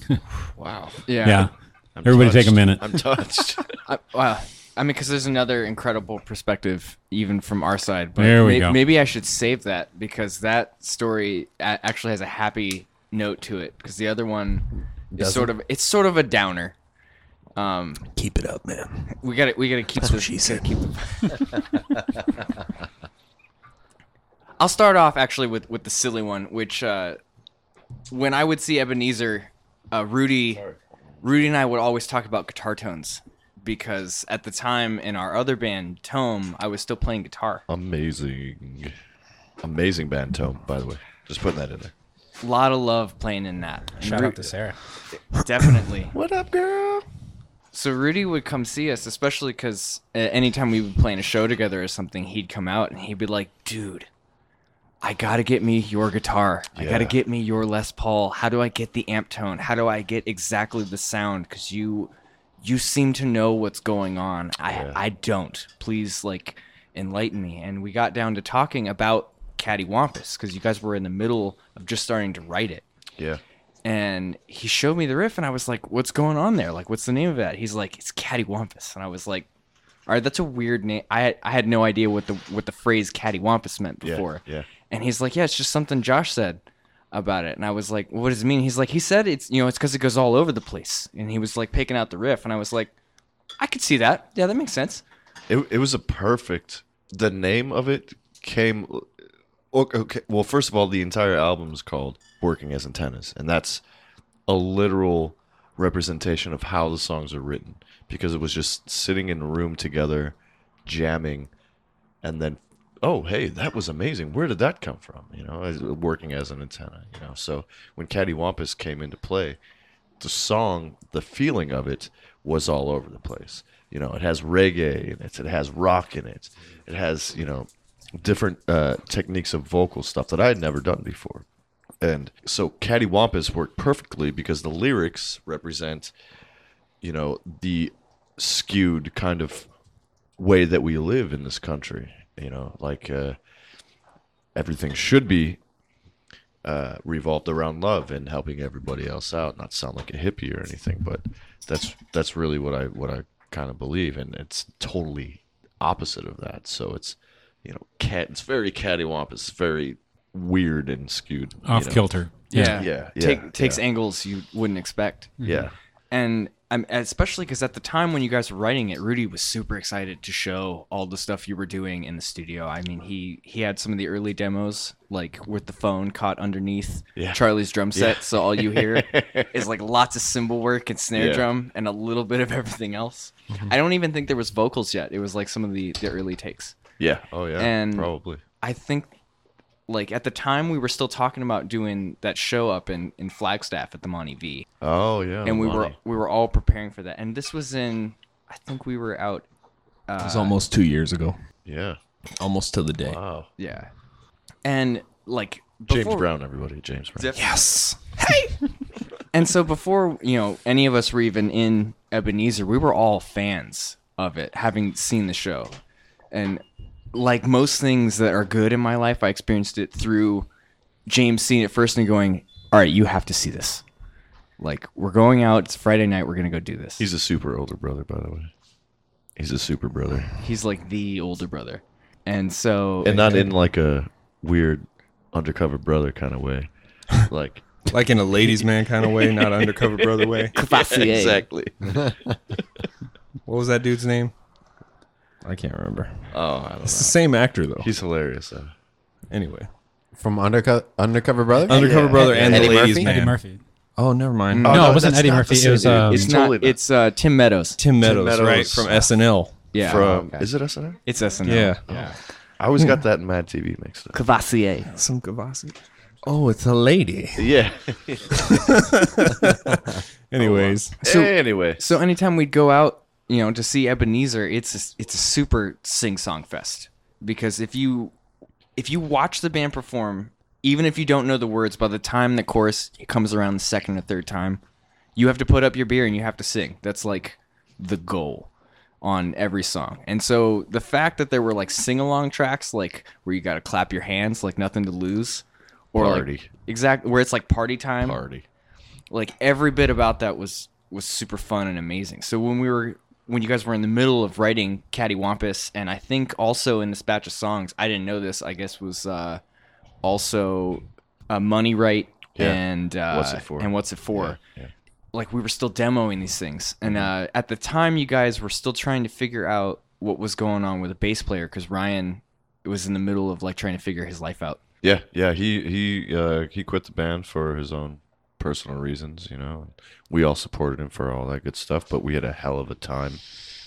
D: wow
F: Yeah.
A: Yeah. Everybody, take a minute.
D: i'm touched
F: I, wow. I mean, because there's another incredible perspective, even from our side. But
A: There we
F: may-
A: go.
F: maybe I should save that because that story a- actually has a happy note to it. Because the other one is sort of it's sort of a downer.
E: Um,
H: Keep it up, man.
E: we got to we got to keep
H: That's what she said.
E: Keep I'll start off actually with with the silly one, which uh, when I would see Ebinezer, uh, Rudy, Rudy and I would always talk about guitar tones because at the time in our other band Tome, I was still playing guitar.
D: Amazing, amazing band tone. By the way, just putting that in there.
E: A lot of love playing in that. And
C: Shout
E: Ru-
C: out to Sarah.
E: Definitely.
D: What up, girl?
E: So Rudy would come see us, especially because uh, anytime we would play in a show together or something, he'd come out and he'd be like, "Dude, I gotta get me your guitar. I gotta get me your Les Paul. How do I get the amp tone? How do I get exactly the sound? Because you, you seem to know what's going on. I,
D: Yeah.
E: I don't. Please, like, enlighten me." And we got down to talking about Cattywampus because you guys were in the middle of just starting to write it
D: Yeah.
E: and he showed me the riff and I was like, "What's going on there? Like, what's the name of that?" He's like, "It's Cattywampus," and I was like, "All right, that's a weird name." I I had no idea what the what the phrase Cattywampus meant
D: Yeah,
E: before.
D: yeah.
E: And he's like, "Yeah, it's just something Josh said about it," and I was like, "What does it mean?" He's like, "He said it's you know it's because it goes all over the place," and he was like picking out the riff, and I was like, "I could see that. Yeah, that makes sense."
D: It, it was a perfect. The name of it came. Okay. Well, first of all, the entire album is called "Working as Antennas," and that's a literal representation of how the songs are written. Because it was just sitting in a room together, jamming, and then, oh, hey, that was amazing. Where did that come from? You know, working as an antenna. You know, so when Cattywampus came into play, the song, the feeling of it was all over the place. You know, it has reggae in it, it has rock in it, it has you know different uh, techniques of vocal stuff that I had never done before. And so Cattywampus worked perfectly because the lyrics represent, you know, the skewed kind of way that we live in this country. You know, like uh, everything should be uh, revolved around love and helping everybody else out. Not sound like a hippie or anything, but that's that's really what I what I kind of believe, and it's totally opposite of that. So it's you know, cat. It's very cattywampus. It's very weird and skewed. you
A: Off
D: know.
A: kilter.
E: Yeah,
D: Yeah,
E: Take,
D: yeah,
E: takes
D: yeah.
E: angles you wouldn't expect.
D: Yeah, mm-hmm.
E: and I'm especially because at the time when you guys were writing it, Rudy was super excited to show all the stuff you were doing in the studio. I mean, he he had some of the early demos, like with the phone caught underneath
D: Yeah.
E: Charlie's drum set,
D: Yeah.
E: so all you hear is like lots of cymbal work and snare
D: Yeah.
E: drum and a little bit of everything else. Mm-hmm. I don't even think there was vocals yet. It was like some of the the early takes.
D: Yeah. Oh yeah,
E: And-
D: probably.
E: I think like at the time we were still talking about doing that show up in in Flagstaff at the Monty V
D: Oh yeah,
E: and we were we were all preparing for that. And this was in, I think we were out. Uh,
H: It was almost two years ago,
D: Yeah.
H: almost to the day.
D: Wow.
E: yeah, and like
D: James Brown, everybody. James Brown.
E: Def-
H: Yes. Hey.
E: and so before you know any of us were even in Ebinezer, we were all fans of it, having seen the show. And like most things that are good in my life, I experienced it through James seeing it first and going, "All right, you have to see this." Like we're going out. It's Friday night. We're gonna go do this.
D: He's a super older brother, by the way. He's a super brother,
E: He's like the older brother, and so
D: and not in like a weird undercover brother kind of way. Like
H: Like in a ladies' man kind of way, not undercover brother way.
E: Cavassier.
D: exactly.
H: What was that dude's name? I can't remember.
D: Oh, I don't
H: It's the same actor though.
D: He's hilarious. Though.
H: Anyway,
B: From Undercover Undercover Brother.
H: undercover brother and
B: Eddie
H: the ladies'
B: Murphy?
H: man.
C: Eddie Murphy.
H: Oh, never mind.
D: Oh,
C: no,
D: no,
C: it wasn't
D: that's
C: Eddie
D: not
C: Murphy.
D: the
C: It was
D: dude.
C: um,
E: It's
D: Totally
E: not.
D: not.
E: It's uh, Tim Meadows.
H: Tim Meadows,
D: Meadows.
H: right from SNL.
E: Yeah,
D: From
B: okay.
D: is it SNL?
E: it's SNL.
H: Yeah.
C: yeah.
D: I always got that in Mad TV mixed up.
E: Cavassier.
H: Some Gavassi. Oh, it's a lady.
D: Yeah.
H: Anyways,
E: So-
D: anyway,
E: So anytime we'd go out, you know, to see Ebinezer, it's a, it's a super sing song fest because if you if you watch the band perform, even if you don't know the words, by the time the chorus comes around the second or third time, you have to put up your beer and you have to sing. That's like the goal on every song. And so the fact that there were like sing along tracks, like where you got to clap your hands, like nothing to lose, or
D: Party.
E: like exact where it's like party time
D: party.
E: like every bit about that was was super fun and amazing. So when we were when you guys were in the middle of writing Cattywampus, and I think also in this batch of songs, I didn't know this. I guess was uh, also uh, Money Right
D: Yeah.
E: and uh,
D: What's It For?
E: and What's It For.
D: Yeah, yeah.
E: like we were still demoing these things, and uh, at the time, you guys were still trying to figure out what was going on with a bass player because Ryan was in the middle of like trying to figure his life out.
D: Yeah, yeah. He he uh, he quit the band for his own personal reasons. You know, we all supported him for all that good stuff, but we had a hell of a time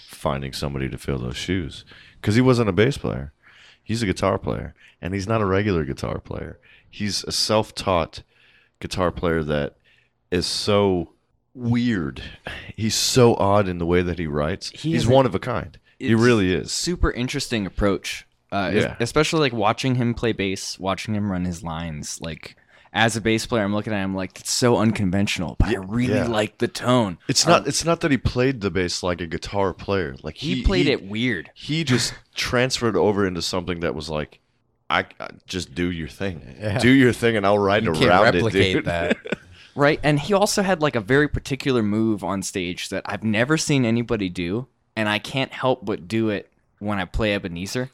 D: finding somebody to fill those shoes because he wasn't a bass player. He's a guitar player, and he's not a regular guitar player. He's a self-taught guitar player that is so weird. He's so odd in the way that he writes.
E: He
D: he's one of a kind. He really is.
E: Super interesting approach. Uh,
D: Yeah.
E: especially like watching him play bass, watching him run his lines. Like as a bass player, I'm looking at him like it's so unconventional, but I really
D: yeah.
E: like the tone.
D: It's not. Um, it's not that he played the bass like a guitar player. Like
E: He,
D: he,
E: played
D: he-
E: it weird.
D: He just transferred over into something that was like, I, I just do your thing,
B: Yeah.
D: do your thing, and I'll ride
B: You
D: around
B: can't
D: it,
B: replicate
D: dude.
B: that.
E: Right. And he also had like a very particular move on stage that I've never seen anybody do. And I can't help but do it when I play Ebinezer.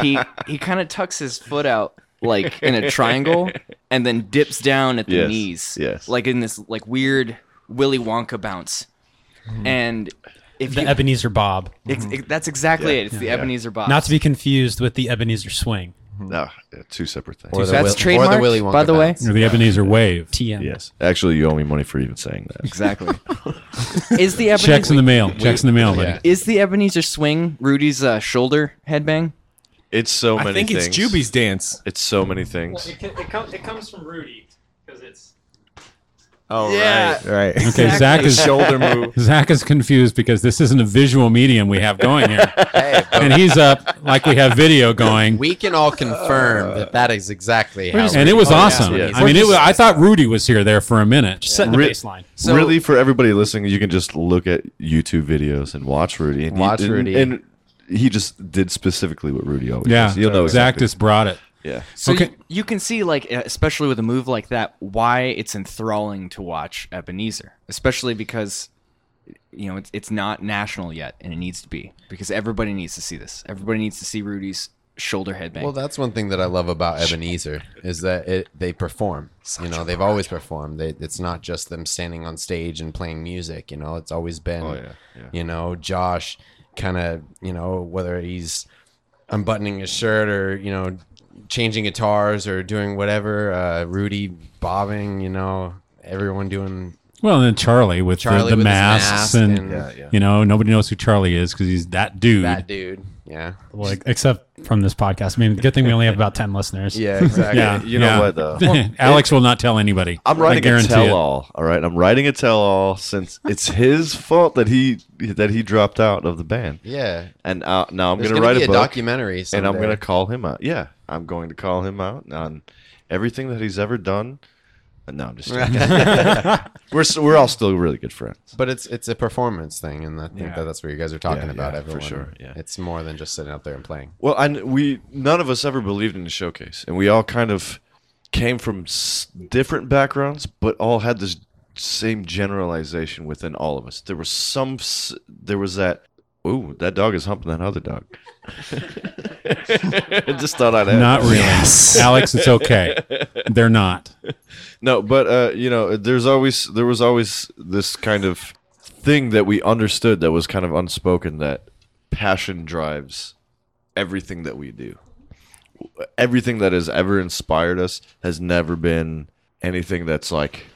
E: he he kind of tucks his foot out like in a triangle and then dips down at the
D: Yes,
E: knees.
D: yes.
E: Like in this like weird Willy Wonka bounce. And if
C: The
E: you,
C: Ebinezer Bob,
E: ex- ex- that's exactly
D: Yeah,
E: it. It's the
D: yeah.
E: Ebinezer Bob.
C: not to be confused with the Ebinezer Swing.
D: No, two separate things.
B: Or the
E: That's
B: Will- or the Willy Wonka
E: by the way.
B: bounce.
A: Or the Ebinezer Wave.
C: TM.
D: yes, actually, you owe me money for even saying that.
E: exactly. is the Ebinezer
A: Checks in the mail. Checks in the mail, buddy.
B: Yeah.
E: is the Ebinezer swing Rudy's uh, shoulder headbang?
D: It's so many
H: I think
D: things.
H: it's Jubie's dance.
D: It's so many things.
C: it, comes from Rudy because it's
H: Oh
E: Yeah.
H: right, right.
A: Okay, Zac is
H: shoulder move.
A: Zac is confused because this isn't a visual medium we have going here,
B: Hey,
A: and he's up like we have video going.
B: we can all confirm that uh, that is exactly how.
A: and it was
B: Oh,
A: awesome.
D: Yeah.
A: I mean, it was, I thought Rudy was here there for a minute.
C: just setting the baseline.
B: So-
D: really, for everybody listening, you can just look at YouTube videos and watch Rudy. And he-
B: Watch
D: and-
B: Rudy.
D: and, he just did specifically what Rudy always
A: Yeah,
D: does. You'll know
A: Zac
D: exactly.
A: just brought it.
D: yeah.
E: So
A: Okay.
E: you, you can see, like, especially with a move like that, why it's enthralling to watch Ebinezer, especially because, you know, it's, it's not national yet, and it needs to be because everybody needs to see this. Everybody needs to see Rudy's shoulder headbang.
B: Well, that's one thing that I love about Ebinezer is that it they perform. you know, they've always performed. They, it's not just them standing on stage and playing music. You know, it's always been.
D: Oh, yeah, yeah.
B: You know, Josh kind of you know whether he's unbuttoning his shirt or you know changing guitars or doing whatever. Uh, Rudy bobbing. You know, everyone doing.
A: Well, and then Charlie with
B: Charlie
A: the, the
B: with
A: masks
B: mask
A: and,
B: and-
D: Yeah, yeah.
A: you know nobody knows who Charlie is because he's that dude.
B: That dude. Yeah.
C: Well, except from this podcast. I mean, good thing we only have about ten listeners.
B: Yeah. Exactly.
A: yeah,
D: You know
A: yeah.
D: what, though?
A: Alex will not tell anybody.
D: I'm writing a tell all. All right, I'm writing a tell all since it's his fault that he that he dropped out of the band,
B: Yeah.
D: and uh, now I'm going
B: gonna
D: write
B: be
D: a,
B: a,
D: book,
B: documentary.
D: and I'm going to call him out. Yeah, I'm going to call him out on everything that he's ever done. No, I'm just joking. we're s- we're all still really good friends.
B: But it's it's a performance thing, and I think
A: Yeah.
B: that that's what you guys are talking
D: Yeah,
B: about.
D: yeah, for
B: everyone,
D: sure, yeah.
B: it's more than just sitting out there and playing.
D: Well, and we none of us ever believed in the showcase, and we all kind of came from s- different backgrounds, but all had this same generalization within all of us. There was some, s- there was that. Ooh, that dog is humping that other dog. Just thought I'd add
A: Not
D: that.
A: really, Alex. It's okay. They're not.
D: No, but uh, you know, there's always there was always this kind of thing that we understood that was kind of unspoken that passion drives everything that we do. Everything that has ever inspired us has never been anything that's like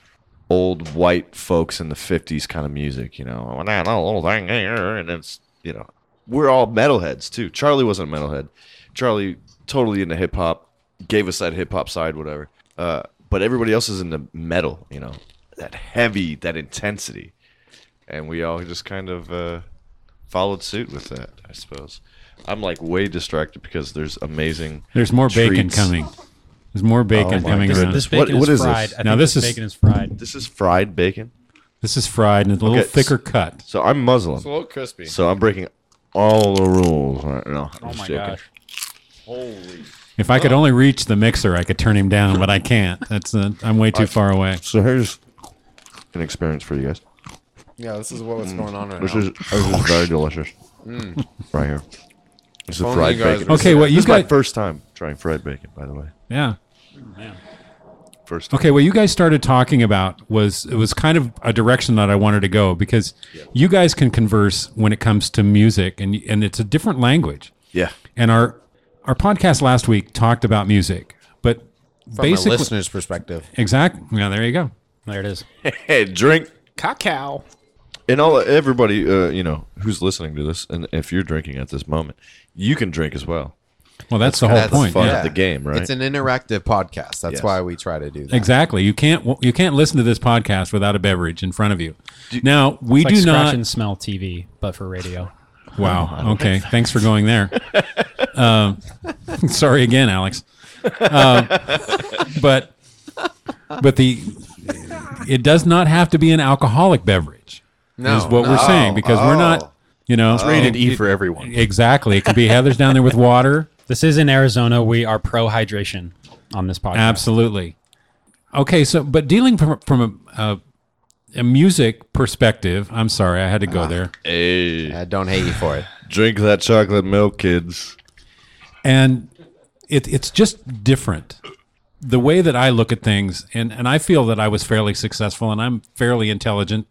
D: old white folks in the 50s kind of music, you know. "Oh, that old thing here," And it's, you know, we're all metalheads too. Charlie wasn't a metalhead. Charlie totally into hip hop, gave us that hip hop side, whatever. Uh, but everybody else is into metal, you know, that heavy, that intensity, and we all just kind of uh, followed suit with that, I suppose. I'm like way distracted because there's amazing.
A: There's more bacon coming. There's more bacon
D: Oh
A: coming
D: goodness.
A: around.
C: This
A: This,
D: What-
C: bacon
D: what
C: is
D: is this?
C: fried. I
A: Now
C: think
A: this
C: this
A: is-
C: bacon is fried.
D: This is fried bacon.
A: Is fried and it's a little
D: Okay,
A: thicker cut.
D: So I'm Muslim, It's a
H: little crispy.
D: so I'm breaking all the rules right now. I'm
C: Oh
D: just
C: my
D: joking.
C: gosh. Holy.
A: If I could only reach the mixer, I could turn him down, but I can't. That's uh, I'm way too far away.
D: So here's an experience for you guys.
B: Yeah, this is what's going on right
D: This
B: now.
D: is this is very delicious. Right here. This is
B: only
D: fried
B: you guys
D: bacon.
B: were
A: Okay, what you
D: this is my
A: got?
D: first time trying fried bacon, by the way.
A: Yeah.
D: First. Time.
A: Okay, what you guys started talking about was it was kind of a direction that I wanted to go because you guys can converse when it comes to music and and it's a different language.
D: Yeah.
A: And our our podcast last week talked about music, but
B: From a listener's perspective.
A: exactly. Yeah, there you go.
C: There it is.
D: Hey, drink.
C: Cacao.
D: And all everybody, uh, you know, who's listening to this, and if you're drinking at this moment, you can drink as well.
A: Well, that's, the whole
D: that's
A: point.
D: fun.
A: yeah.
D: of the game, right?
B: It's an interactive podcast. That's
D: Yes.
B: why we try to do that.
A: Exactly. You can't you can't listen to this podcast without a beverage in front of you. now we
C: It's like
A: do
C: scratch
A: not.
C: and smell TV, but for radio.
A: Wow. Okay. Thanks for going there. Um, sorry again, Alex. Um, but but the it does not have to be an alcoholic beverage.
B: No,
A: is what we're saying because we're
B: Oh.
A: not. You know, it's
D: rated
A: it-
D: E for everyone.
A: Exactly. It could be Heather's down there with water.
C: This is in Arizona. We are pro hydration on this podcast.
A: Absolutely. Okay, so but dealing from from a, a, a music perspective, I'm sorry, I had to go there.
D: Hey,
B: Uh, don't hate you for it.
D: drink that chocolate milk, kids.
A: and it, it's just different the way that i look at things and, and i feel that i was fairly successful and i'm fairly intelligent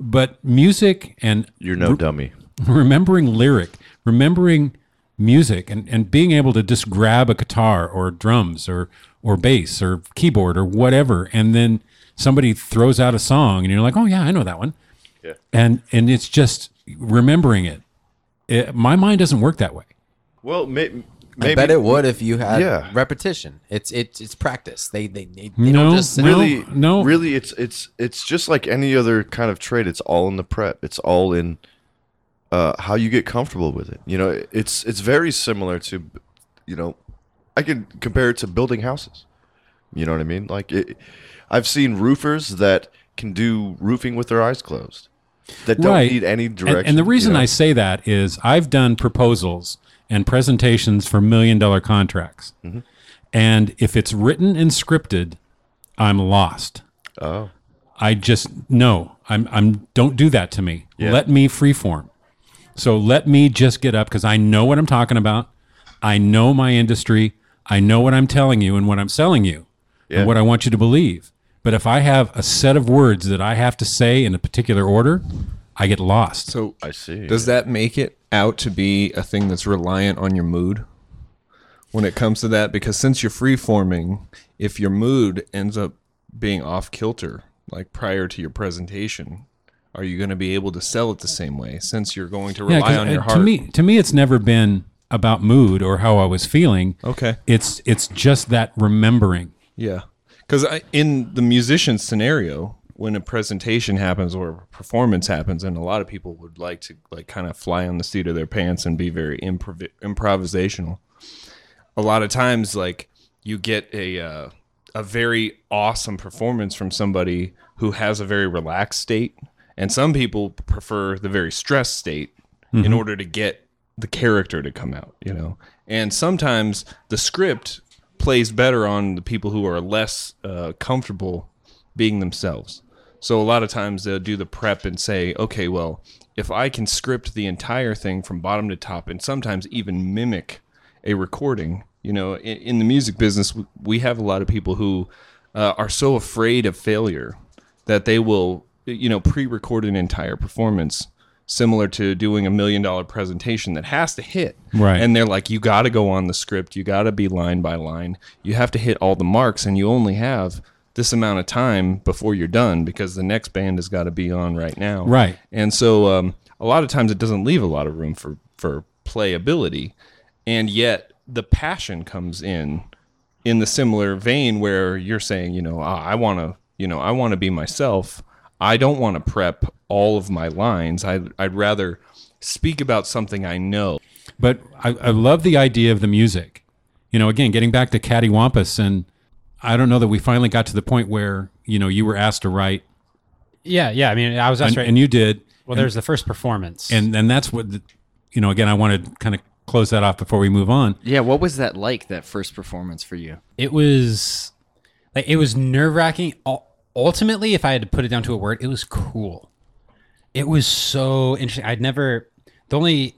A: but music and
D: You're no dummy.
A: remembering lyric remembering music and, and being able to just grab a guitar or drums or or bass or keyboard or whatever and then somebody throws out a song and you're like oh yeah i know that one
D: Yeah.
A: and and it's just remembering it, it my mind doesn't work that way
D: Well, may, maybe
B: I bet it would if you had
D: Yeah.
B: repetition. It's it's it's practice. They they they, they
A: No,
B: don't just sit-
A: no.
D: really
A: no.
D: really it's it's it's just like any other kind of trade it's all in the prep it's all in uh, how you get comfortable with it you know it's it's very similar to you know i can compare it to building houses you know what i mean like it, i've seen roofers that can do roofing with their eyes closed that don't
A: Right.
D: need any
A: And-
D: direction
A: And, the reason
D: you know?
A: I say that is I've done proposals and presentations for million dollar contracts.
D: Mm-hmm.
A: And if it's written and scripted, I'm lost.
D: oh
A: I just no, I'm I'm don't do that to me.
D: Yeah.
A: Let me freeform. So let me just get up because I know what I'm talking about. I know my industry. I know what I'm telling you and what I'm selling you
D: Yeah.
A: and what I want you to believe. But if I have a set of words that I have to say in a particular order, I get lost.
H: So
D: i see
H: does that make it out to be a thing that's reliant on your mood when it comes to that? Because since you're free forming, if your mood ends up being off kilter, like prior to your presentation, are you going to be able to sell it the same way? Since you're going to rely
A: 'cause,
H: on
A: uh,
H: your heart.
A: To me, to me, it's never been about mood or how I was feeling.
H: Okay.
A: It's it's just that remembering.
H: Yeah, because in the musician scenario, when a presentation happens or a performance happens, and a lot of people would like to like kind of fly on the seat of their pants and be very improv- improvisational. A lot of times, like you get a uh, a very awesome performance from somebody who has a very relaxed state, and some people prefer the very stressed state in order to get the character to come out, you know. And sometimes the script plays better on the people who are less uh, comfortable being themselves. So a lot of times they'll do the prep and say, okay, well, if I can script the entire thing from bottom to top and sometimes even mimic a recording, you know, in, in the music business, we have a lot of people who uh, are so afraid of failure that they will, you know, pre-record an entire performance similar to doing a million dollar presentation that has to hit.
A: Right.
H: And they're like, you got to go on the script. You got to be line by line. You have to hit all the marks, and you only have this amount of time before you're done because the next band has got to be on right now.
A: Right.
H: And so um, a lot of times it doesn't leave a lot of room for for playability, and yet the passion comes in in the similar vein where you're saying, you know, ah, I want to, you know, I want to be myself. I don't want to prep all of my lines. I'd, I'd rather speak about something I know.
A: But I, I love the idea of the music. You know, again, getting back to Cattywampus, and I don't know that we finally got to the point where you know you were asked to write,
C: Yeah, yeah. I mean, I was asked
A: and,
C: right.
A: and you did.
C: well, there's the first performance,
A: and and that's what the, you know. Again, I want to kind of close that off before we move on.
F: Yeah, what was that like? That first performance for you?
C: it was like it was nerve wracking. Ultimately, if I had to put it down to a word, it was cool. It was so interesting. I'd never the only
B: It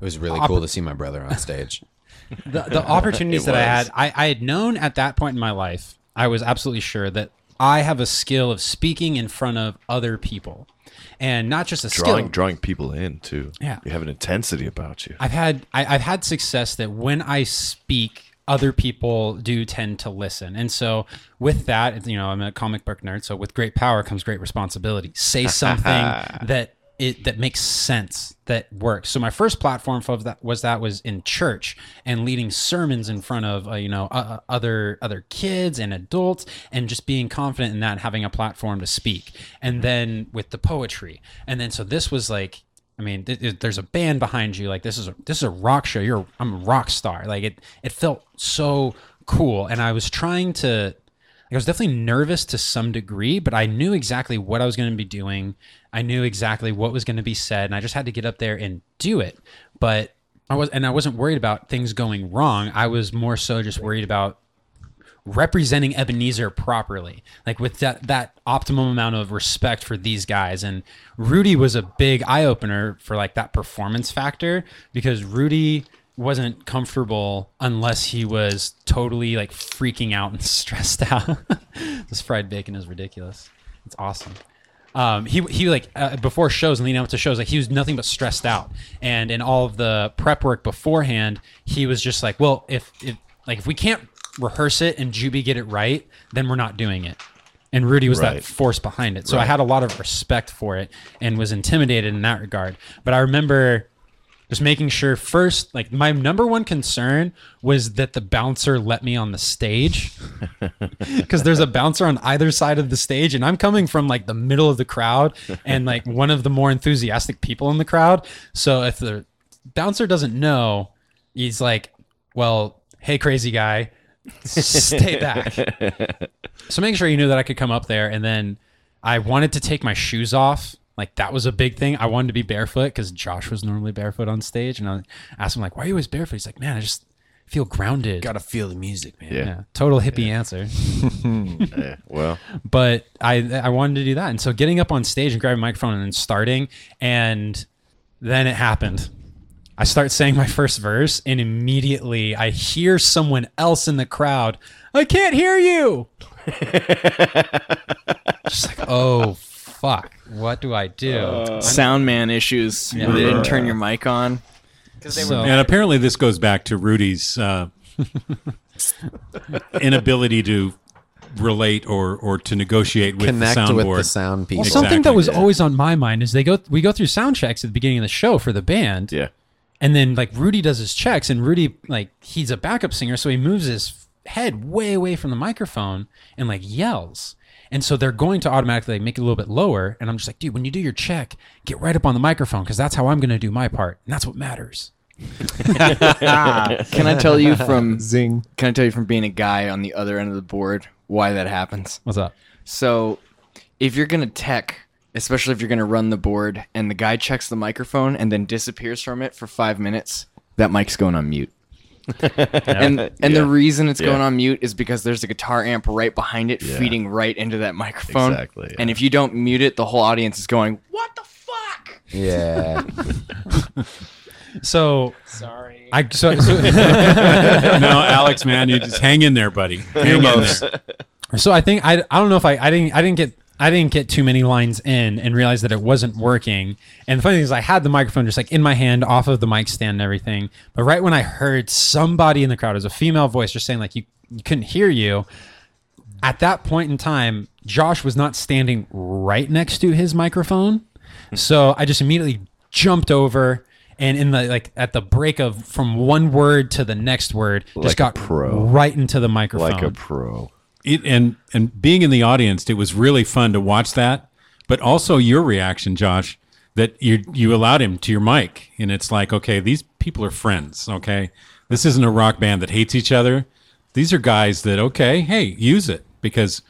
B: was really cool to see my brother on stage.
C: the, the opportunities that I had, I, I had known at that point in my life I was absolutely sure that I have a skill of speaking in front of other people, and not just a
D: drawing
C: skill.
D: drawing people in too.
C: Yeah.
D: you have an intensity about you.
C: I've had I, I've had success that when I speak, other people do tend to listen, and so with that, you know, I'm a comic book nerd. So with great power comes great responsibility. Say something that it that makes sense that works. So my first platform for that was that was in church and leading sermons in front of uh, you know uh, other other kids and adults and just being confident in that having a platform to speak. And then with the poetry, and then so this was like I mean, th- th- there's a band behind you. Like this is a this is a rock show. You're I'm a rock star. Like it it felt so cool, and I was trying to. I was definitely nervous to some degree, but I knew exactly what I was going to be doing. I knew exactly what was going to be said, and I just had to get up there and do it. But I was, and I wasn't worried about things going wrong. I was more so just worried about representing Ebinezer properly, like with that that optimum amount of respect for these guys. And Rudy was a big eye opener for like that performance factor because Rudy wasn't comfortable unless he was totally like freaking out and stressed out. this fried bacon is ridiculous. It's awesome. Um, he he like uh, before shows and leading up to shows, like he was nothing but stressed out. And in all of the prep work beforehand, he was just like, well, if if like if we can't rehearse it and Jubie get it right, then we're not doing it. And Rudy was that force behind it. So I had a lot of respect for it and was intimidated in that regard. But I remember just making sure first, like my number one concern was that the bouncer let me on the stage because there's a bouncer on either side of the stage, and I'm coming from like the middle of the crowd and like one of the more enthusiastic people in the crowd. So if the bouncer doesn't know, he's like, "Well, hey, crazy guy, stay back." so making sure you knew that I could come up there, and then I wanted to take my shoes off. Like that was a big thing. I wanted to be barefoot because Josh was normally barefoot on stage, and I asked him like, "Why are you always barefoot?" He's like, "Man, I just feel grounded."
B: Gotta feel the music, man.
D: Yeah.
C: yeah, total hippie answer.
D: Yeah, well,
C: But I I wanted to do that, and so getting up on stage and grabbing a microphone and then starting, and then it happened. I start saying my first verse, and immediately I hear someone else in the crowd. I can't hear you. Just like, oh fuck, what do I do?
E: Sound man issues.
C: Yeah.
E: They didn't turn your mic on.
C: So-
A: And apparently, this goes back to Rudy's uh, inability to relate or or to negotiate with
B: Connect
A: the soundboard.
B: with the sound people.
C: Well, something that was always on my mind is they go we go through sound checks at the beginning of the show for the band.
D: yeah.
C: And then like Rudy does his checks and Rudy like he's a backup singer so he moves his head way away from the microphone and like yells. And so they're going to automatically like, make it a little bit lower and I'm just like, dude, when you do your check, get right up on the microphone cuz that's how I'm going to do my part. And that's what matters.
E: Can I tell you from
H: Zing.
E: Can I tell you from being a guy on the other end of the board why that happens?
C: What's up?
E: So, if you're gonna tech, especially if you're gonna run the board, and the guy checks the microphone and then disappears from it for five minutes, that mic's going on mute. and and
D: Yeah.
E: the reason it's going on mute is because there's a guitar amp right behind it,
D: Yeah.
E: feeding right into that microphone.
D: Exactly, yeah.
E: And if you don't mute it, the whole audience is going, "What the fuck?"
B: Yeah.
C: So
E: Sorry.
C: I so, so
A: no, Alex, man, you just hang in there, buddy. Hang in there.
C: So I think I, I don't know if I, I didn't I didn't get I didn't get too many lines in and realize that it wasn't working. And the funny thing is I had the microphone just like in my hand off of the mic stand and everything. But right when I heard somebody in the crowd, it was a female voice just saying like you, you couldn't hear you. At that point in time, Josh was not standing right next to his microphone. Hmm. So I just immediately jumped over and in the like at the break of from one word to the next word
D: Like a
C: just got
D: pro.
C: right into the microphone.
D: Like a pro.
A: It, and and being in the audience, it was really fun to watch that. But also your reaction, Josh, that you you allowed him to your mic, and it's like, okay, these people are friends. Okay, this isn't a rock band that hates each other. These are guys that okay, hey, use it because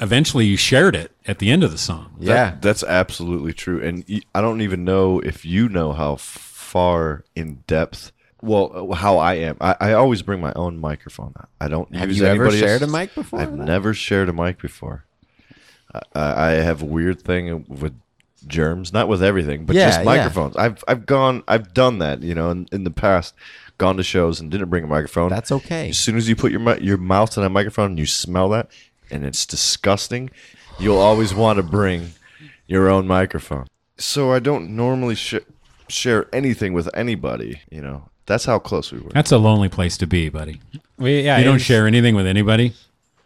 A: eventually you shared it at the end of the song.
D: That-
B: Yeah.
D: that's absolutely true. And I don't even know if you know how far in depth. Well, uh, how I am. I, I always bring my own microphone. I don't
B: Have
D: use
B: you ever shared a mic before?
D: I've never shared a mic before. I, I have a weird thing with germs, not with everything, but
B: Yeah,
D: just
B: yeah.
D: microphones. I've I've gone, I've done that, you know, in, in the past, gone to shows and didn't bring a microphone.
B: That's okay.
D: As soon as you put your your mouth to that microphone and you smell that, and it's disgusting, you'll always want to bring your own microphone. So I don't normally sh- share anything with anybody. You know, that's how close we were.
A: That's a lonely place to be, buddy.
C: We yeah.
A: You don't share anything with anybody.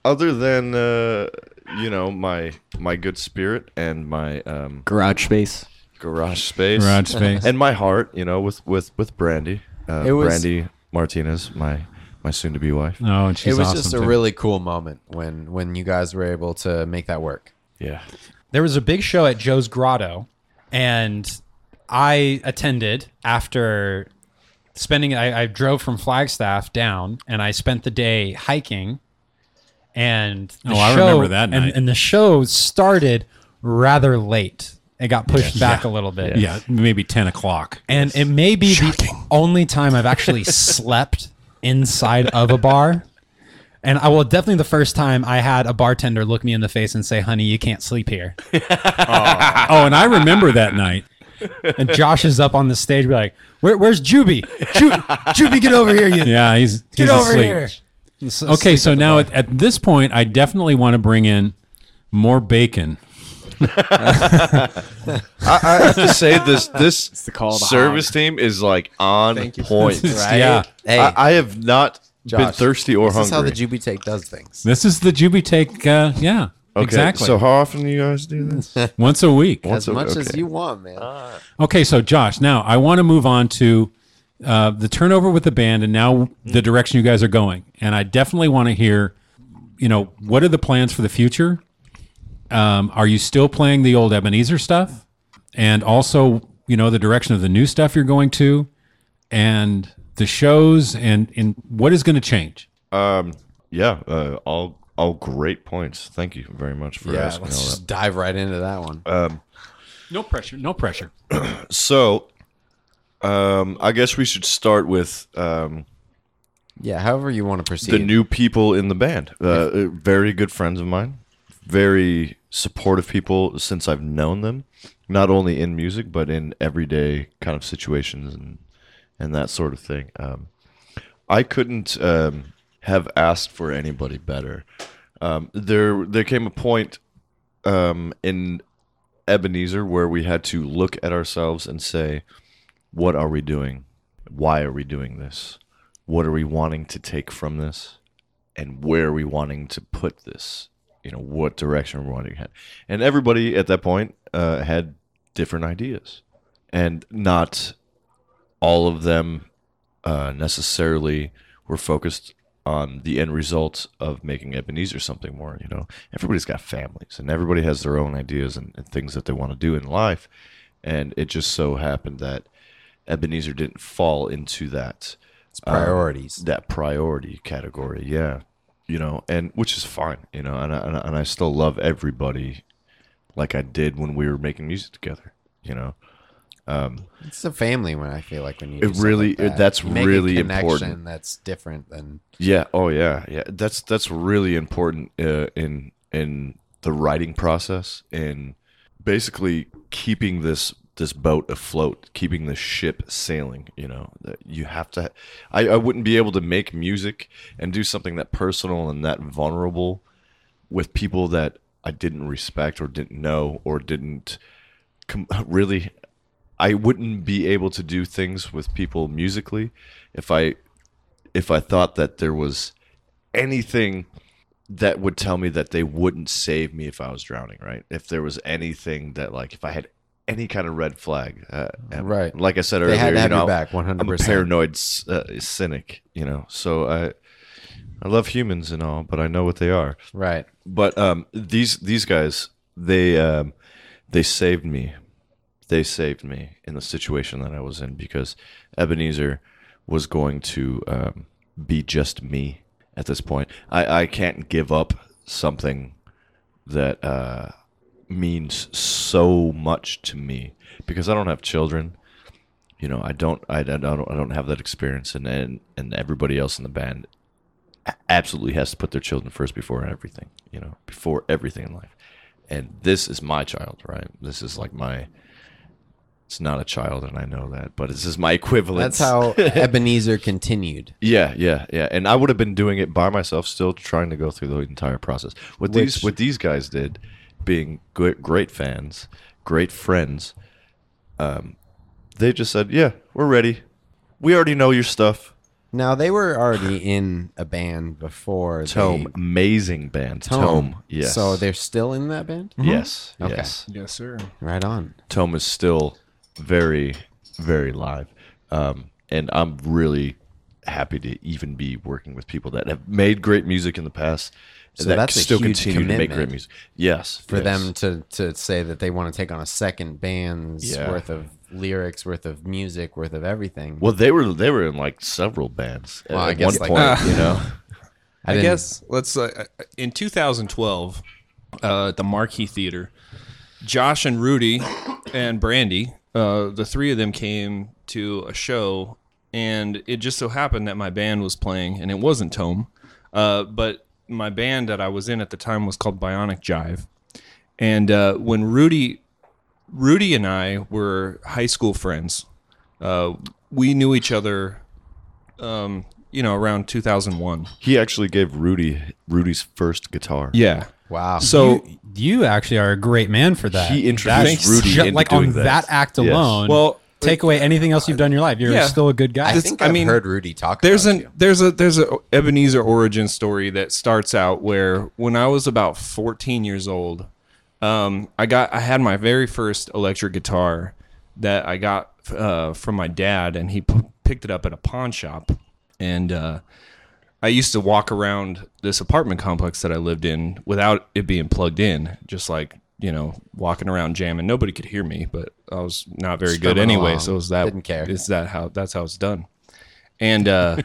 D: Other than uh, you know my my good spirit and my um,
F: Garage space.
D: garage space,
A: Garage space.
D: and my heart. You know, with with with Brandy, uh,
B: It was-
D: Brandy Martinez, my my soon to be wife.
A: Oh, and she's
B: it was
A: awesome
B: just a
A: too.
B: really cool moment when when you guys were able to make that work.
D: Yeah.
C: there was a big show at Joe's Grotto, and I attended after spending. I, I drove from Flagstaff down, and I spent the day hiking. And the
A: Oh, I remember that night.
C: and the show started rather late. It got pushed back a little bit.
A: yeah, maybe ten o'clock.
C: And it may be the only time I've actually slept inside of a bar. And I will definitely the first time I had a bartender look me in the face and say, "Honey, you can't sleep here."
A: Oh, and I remember that night.
C: And Josh is up on the stage, be like, Where, "Where's Jubie? Ju- Jubie, get over here! You
A: Yeah, he's
C: get
A: he's
C: over
A: asleep.
C: here!" He's
A: Okay, so now at, at this point, I definitely want to bring in more bacon.
D: I, I have to say this this
F: the call of
D: service team is like on
B: Thank you.
D: point.
B: Right?
A: Yeah.
B: Hey,
D: I, I have not been thirsty or hungry.
B: this is how the Jubie Take does things.
A: This is the Jubie take. Uh, yeah,
D: okay,
A: exactly.
D: So how often do you guys do this?
A: Once a week.
B: As
D: a-
B: much as you want, man.
A: Okay, so Josh, now I want to move on to uh, the turnover with the band and now the direction you guys are going. And I definitely want to hear, you know, what are the plans for the future? Um, are you still playing the old Ebinezer stuff? And also, you know, the direction of the new stuff you're going to and the shows and, and what is going to change?
D: Um, yeah, uh, all all great points. Thank you very much for asking.
B: yeah,
D: asking
B: let's
D: all
B: just dive right into that one.
A: No pressure. No pressure.
D: So, um, I guess we should start with um,
B: yeah, however you want to proceed.
D: the new people in the band. Uh, uh, very good friends of mine, very supportive people since I've known them, not only in music but in everyday kind of situations and and that sort of thing. Um, I couldn't um, have asked for anybody better. Um, there there came a point um, in Ebinezer where we had to look at ourselves and say, what are we doing? Why are we doing this? What are we wanting to take from this? And where are we wanting to put this? You know, what direction we're wanting to head. And everybody at that point uh, had different ideas. And not all of them uh, necessarily were focused on the end result of making Ebinezer something more. You know, everybody's got families and everybody has their own ideas and, and things that they want to do in life. And it just so happened that Ebinezer didn't fall into that
B: It's uh, priorities.
D: that priority category. Yeah, you know, and which is fine. You know, and I, and I, and I still love everybody like I did when we were making music together. You know,
B: it's a family when I feel like when you
D: It really-
B: like that.
D: that's
B: You make a
D: really
B: connection
D: important.
B: That's different than
D: Yeah. Oh, yeah. Yeah. That's that's really important uh, in in the writing process and basically keeping this this boat afloat, keeping the ship sailing. You know, that you have to. I I wouldn't be able to make music and do something that personal and that vulnerable with people that I didn't respect or didn't know or didn't com- really I wouldn't be able to do things with people musically if I if I thought that there was anything that would tell me that they wouldn't save me if I was drowning, right? If there was anything that like if I had any kind of red flag, uh,
B: Right.
D: Like I said
B: They
D: earlier,
B: had to
D: you
B: have your
D: know,
B: back,
D: I'm a
B: 100%.
D: paranoid uh, cynic, you know. So I I love humans and all, but I know what they are
B: right.
D: but um, these these guys they um, they saved me. They saved me in the situation that I was in because Ebinezer was going to um, be just me at this point. I, I can't give up something that uh, means so much to me because I don't have children. You know, I don't, I, I don't, I don't have that experience, and, and and everybody else in the band absolutely has to put their children first before everything, you know, before everything in life. and this is my child, right? This is like my. It's not a child, and I know that, but this is my equivalent.
B: That's how Ebinezer continued.
D: Yeah, yeah, yeah. And I would have been doing it by myself, still trying to go through the entire process. What these what these guys did, being great, great fans, great friends, um, they just said, "Yeah, we're ready. We already know your stuff."
B: Now they were already in a band before.
D: Tome,
B: they,
D: amazing band. Tome,
B: Tome.
D: yes.
B: So they're still in that band.
D: yes,
B: Okay.
D: yes.
H: Yes, sir.
B: Right on.
D: Tome is still very, very live, um, and I'm really happy to even be working with people that have made great music in the past.
B: So
D: that
B: that's
D: still
B: huge
D: continue to make great music. Yes,
B: For
D: yes.
B: them to to say that they want to take on a second band's
D: Yeah.
B: worth of lyrics, worth of music, worth of everything.
D: Well, they were they were in like several bands at,
B: Well, I
D: at
B: guess,
D: one
B: like-
D: point. you know,
H: I,
B: didn't-
H: guess let's uh, in 2012 uh, at the Marquee Theater, Josh and Rudy and Brandy, uh, the three of them came to a show, and it just so happened that my band was playing, and it wasn't Tome, uh, but my band that I was in at the time was called Bionic Jive, and uh, when Rudy, Rudy and I were high school friends, uh, we knew each other. Um, you know, around 2001.
D: he actually gave Rudy Rudy's first guitar.
H: Yeah.
B: Wow.
H: So
C: You actually are a great man for that.
D: He introduced
C: That's
D: Rudy
C: ju-
D: into
C: like
D: doing
C: on
D: this.
C: that act
D: Yes.
C: alone.
H: Well,
C: take away anything else you've done in your life. You're
H: Yeah.
C: still a good guy.
B: I
H: this-
B: think
H: I
B: I've
H: mean,
B: heard Rudy talk.
H: there's
B: about
H: an
B: you.
H: there's a there's a Ebinezer origin story that starts out where when I was about 14 years old, um, I got I had my very first electric guitar that I got uh, from my dad, and he p- picked it up at a pawn shop, and uh, I used to walk around this apartment complex that I lived in without it being plugged in, just like you know walking around jamming. Nobody could hear me, but I was not very good anyway,
B: along.
H: so it was that
B: Didn't care.
H: Is that how that's how it's done? And uh,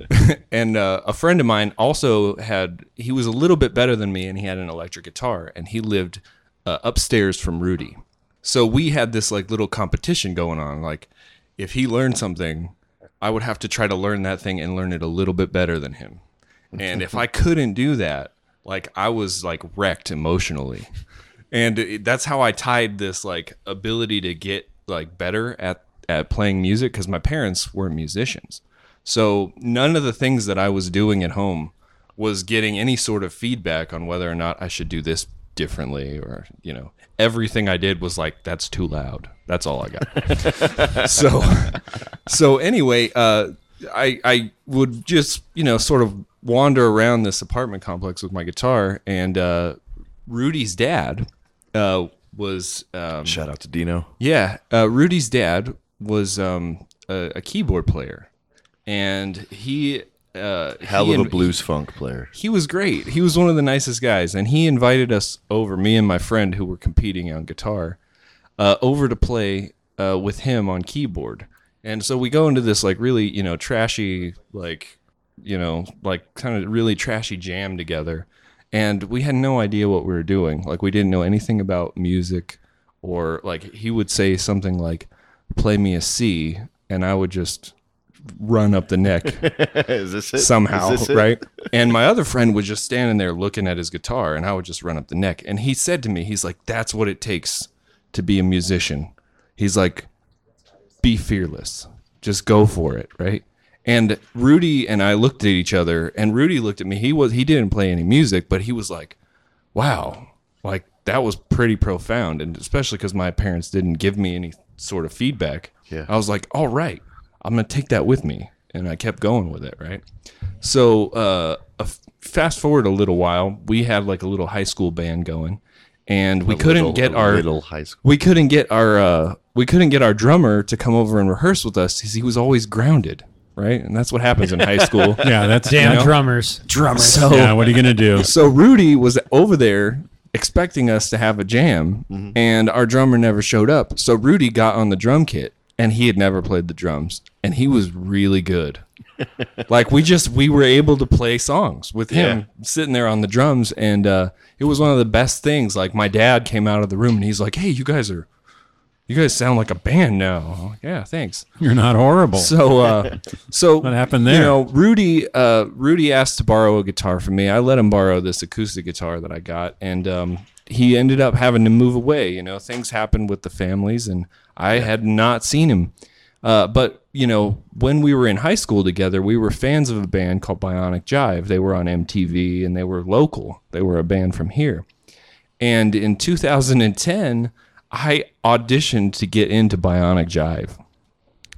H: and uh, a friend of mine also had he was a little bit better than me, and he had an electric guitar, and he lived uh, upstairs from Rudy. So we had this like little competition going on. Like if he learned something, I would have to try to learn that thing and learn it a little bit better than him. And if I couldn't do that, like I was like wrecked emotionally. And it, that's how I tied this like ability to get like better at at playing music because my parents were musicians. So none of the things that I was doing at home was getting any sort of feedback on whether or not I should do this differently or you know everything I did was like that's too loud. That's all I got. so so anyway, uh, I I would just you know sort of wander around this apartment complex with my guitar, and uh, Rudy's dad uh, was um,
D: Shout out to Dino.
H: yeah, uh, Rudy's dad was um, a, a keyboard player, and he uh,
D: Hell
H: he
D: of a blues funk player.
H: he was great. He was one of the nicest guys, and he invited us over, me and my friend who were competing on guitar, uh, over to play uh, with him on keyboard. And so we go into this like really, you know, trashy, like, you know, like kind of really trashy jam together. And we had no idea what we were doing. Like we didn't know anything about music, or like he would say something like, "Play me a C," and I would just run up the neck
D: Is this it?
H: somehow,
D: Is this it?
H: right? And my other friend was just standing there looking at his guitar, and I would just run up the neck. And he said to me, he's like, "That's what it takes to be a musician." He's like, "Be fearless, just go for it," right? And Rudy and I looked at each other, and Rudy looked at me. He was he didn't play any music, but he was like, "Wow, like that was pretty profound," and especially because my parents didn't give me any sort of feedback.
D: Yeah.
H: I was like, "All right, I'm gonna take that with me," and I kept going with it. Right. So, uh, a f- fast forward a little while, we had like a little high school band going, and we
D: A
H: couldn't
D: little-
H: get
D: a
H: our
D: little high school.
H: we couldn't get our uh, we couldn't get our drummer to come over and rehearse with us because he was always grounded, right? And that's what happens in high school.
A: Yeah, that's
C: Damn
H: know?
C: drummers.
H: Drummers. So
A: Yeah, what are you gonna do?
H: so Rudy was over there expecting us to have a jam, and our drummer never showed up. So Rudy got on the drum kit, and he had never played the drums, and he was really good. like we just we were able to play songs with him sitting there on the drums, and uh, it was one of the best things. Like my dad came out of the room, and he's like, "Hey, you guys are." You guys sound like a band now. Like, yeah, thanks.
A: You're not horrible.
H: So, uh, so
A: What happened there.
H: You know, Rudy, uh, Rudy asked to borrow a guitar from me. I let him borrow this acoustic guitar that I got, and um, he ended up having to move away. You know, things happened with the families, and I had not seen him. Uh, but you know, when we were in high school together, we were fans of a band called Bionic Jive. They were on MTV and they were local. They were a band from here. And in 2010, I auditioned to get into Bionic Jive.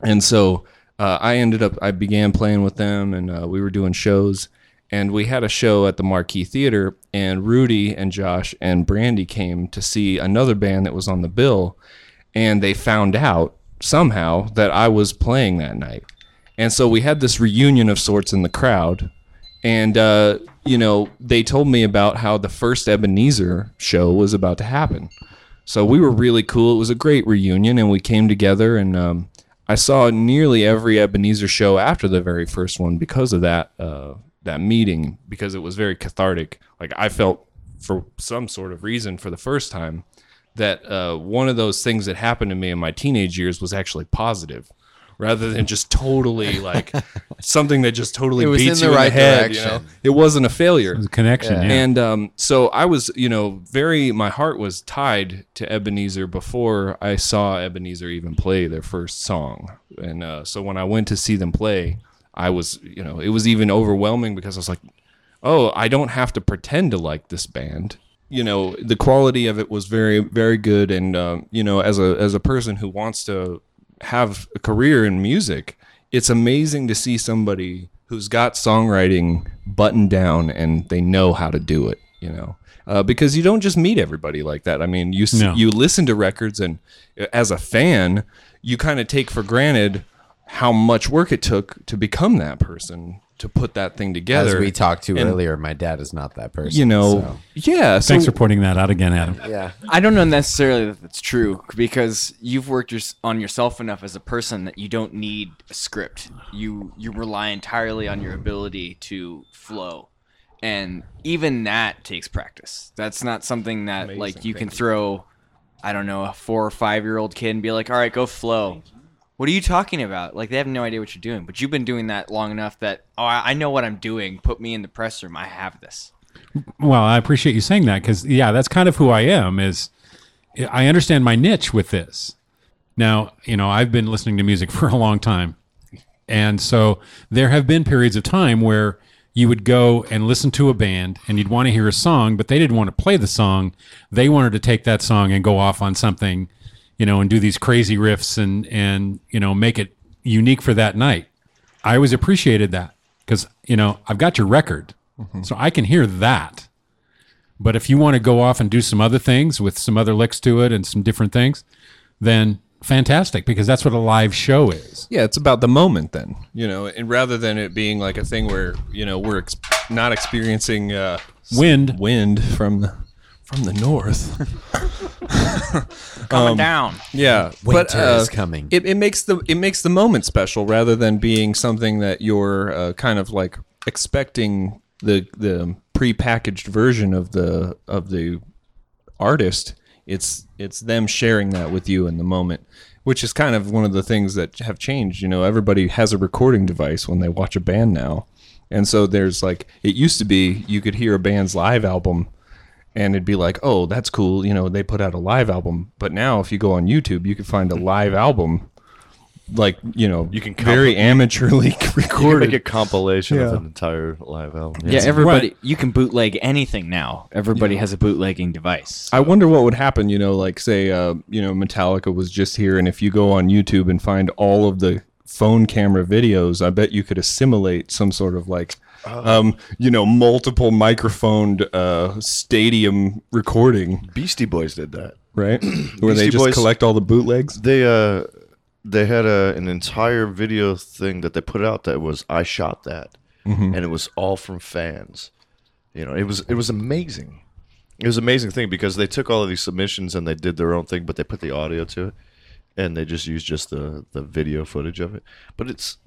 H: And so uh, I ended up, I began playing with them and uh, we were doing shows. And we had a show at the Marquee Theater, and Rudy and Josh and Brandy came to see another band that was on the bill. And they found out somehow that I was playing that night. And so we had this reunion of sorts in the crowd. And, uh, you know, they told me about how the first Ebinezer show was about to happen. So we were really cool. It was a great reunion, and we came together. And um, I saw nearly every Ebinezer show after the very first one because of that uh, that meeting, because it was very cathartic. Like I felt for some sort of reason for the first time that uh, one of those things that happened to me in my teenage years was actually positive, rather than just totally like something that just totally
B: It was
H: beats
B: in
H: you
B: the
H: in
B: right
H: the head. You know?
B: direction.
H: It wasn't a failure.
A: There's a connection. Yeah.
H: And um, so I was, you know, very, my heart was tied to Ebinezer before I saw Ebinezer even play their first song. And uh, so when I went to see them play, I was, you know, it was even overwhelming because I was like, oh, I don't have to pretend to like this band. You know, the quality of it was very, very good. And, um, you know, as a, as a person who wants to have a career in music, it's amazing to see somebody who's got songwriting buttoned down and they know how to do it, you know. Uh, because you don't just meet everybody like that. I mean, you
A: No.
H: you listen to records, and uh, as a fan, you kind of take for granted how much work it took to become that person to put that thing together.
B: As we talked to
H: And,
B: earlier, my dad is not that person.
H: you know,
B: so-
H: yeah. So
A: Thanks for pointing that out again, Adam.
B: yeah.
E: I don't know necessarily that that's true because you've worked your, on yourself enough as a person that you don't need a script. You you rely entirely on your ability to flow, and even that takes practice. That's not something that like you can throw. I don't know a four or five year old kid and be like, "All right, go flow." What are you talking about? Like they have no idea what you're doing, but you've been doing that long enough that oh, I I know what I'm doing. Put me in the press room. I have this.
A: Well, I appreciate you saying that because yeah, that's kind of who I am. Is I understand my niche with this. Now, you know, I've been listening to music for a long time, and so there have been periods of time where you would go and listen to a band and you'd want to hear a song, but they didn't want to play the song. They wanted to take that song and go off on something, you know, and do these crazy riffs and and you know make it unique for that night. I always appreciated that because you know I've got your record, so I can hear that. But if you want to go off and do some other things with some other licks to it and some different things, then fantastic because that's what a live show is.
H: Yeah, it's about the moment then, you know, and rather than it being like a thing where you know we're ex- not experiencing uh,
A: Wind.
H: wind from the from the north.
E: Coming down.
H: Yeah,
B: Winter
H: uh,
B: is coming.
H: It, it makes the it makes the moment special rather than being something that you're uh, kind of like expecting the the prepackaged version of the of the artist. It's it's them sharing that with you in the moment, which is kind of one of the things that have changed. You know, everybody has a recording device when they watch a band now, and so there's like it used to be you could hear a band's live album and it'd be like, oh, that's cool. You know, they put out a live album. But now, if you go on YouTube, you can find a live album, like you know,
D: You can
H: very amateurly
D: You can make a compilation of an entire live album.
E: Yeah, everybody.
A: Right.
E: You can bootleg anything now. Everybody has a bootlegging device.
H: I wonder what would happen. You know, like say, uh, you know, Metallica was just here, and if you go on YouTube and find all of the phone camera videos, I bet you could assimilate some sort of like. Um, you know, multiple microphoned uh, stadium recording,
D: Beastie Boys did that.
H: right? Where they just
D: Boys-
H: collect all the bootlegs.
D: They uh they had a an entire video thing that they put out that was I shot that. And it was all from fans. You know, it was it was amazing. It was an amazing thing because they took all of these submissions and they did their own thing, but they put the audio to it and they just use just the the video footage of it. But it's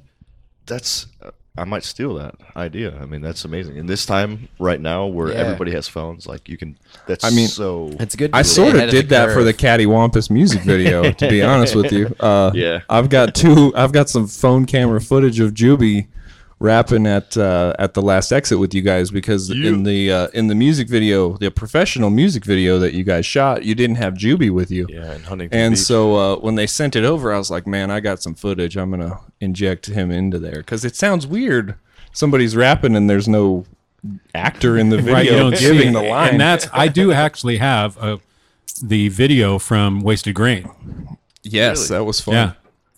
D: that's uh, I might steal that idea. I mean, that's amazing. And this time right now where
B: Yeah.
D: everybody has phones, like you can that's
H: I mean,
D: so
B: It's good.
H: I sort of did
B: the
H: that for
B: curve.
H: the Cattywampus music video. to be honest with you, uh,
D: Yeah.
H: I've got two. I've got some phone camera footage of Jubie rapping at uh, at the last exit with you guys because in the uh, in the music video, the professional music video that you guys shot, you didn't have Jubie with you.
D: Yeah, in Huntington
H: And
D: Beach.
H: so uh, when they sent it over, I was like, man, I got some footage. I'm gonna inject him into there because it sounds weird. Somebody's rapping and there's no actor in the video
A: right, you don't
H: giving
A: it.
H: the line.
A: And that's I do actually have uh the video from Wasted Grain.
H: yes, that was fun.
A: Yeah.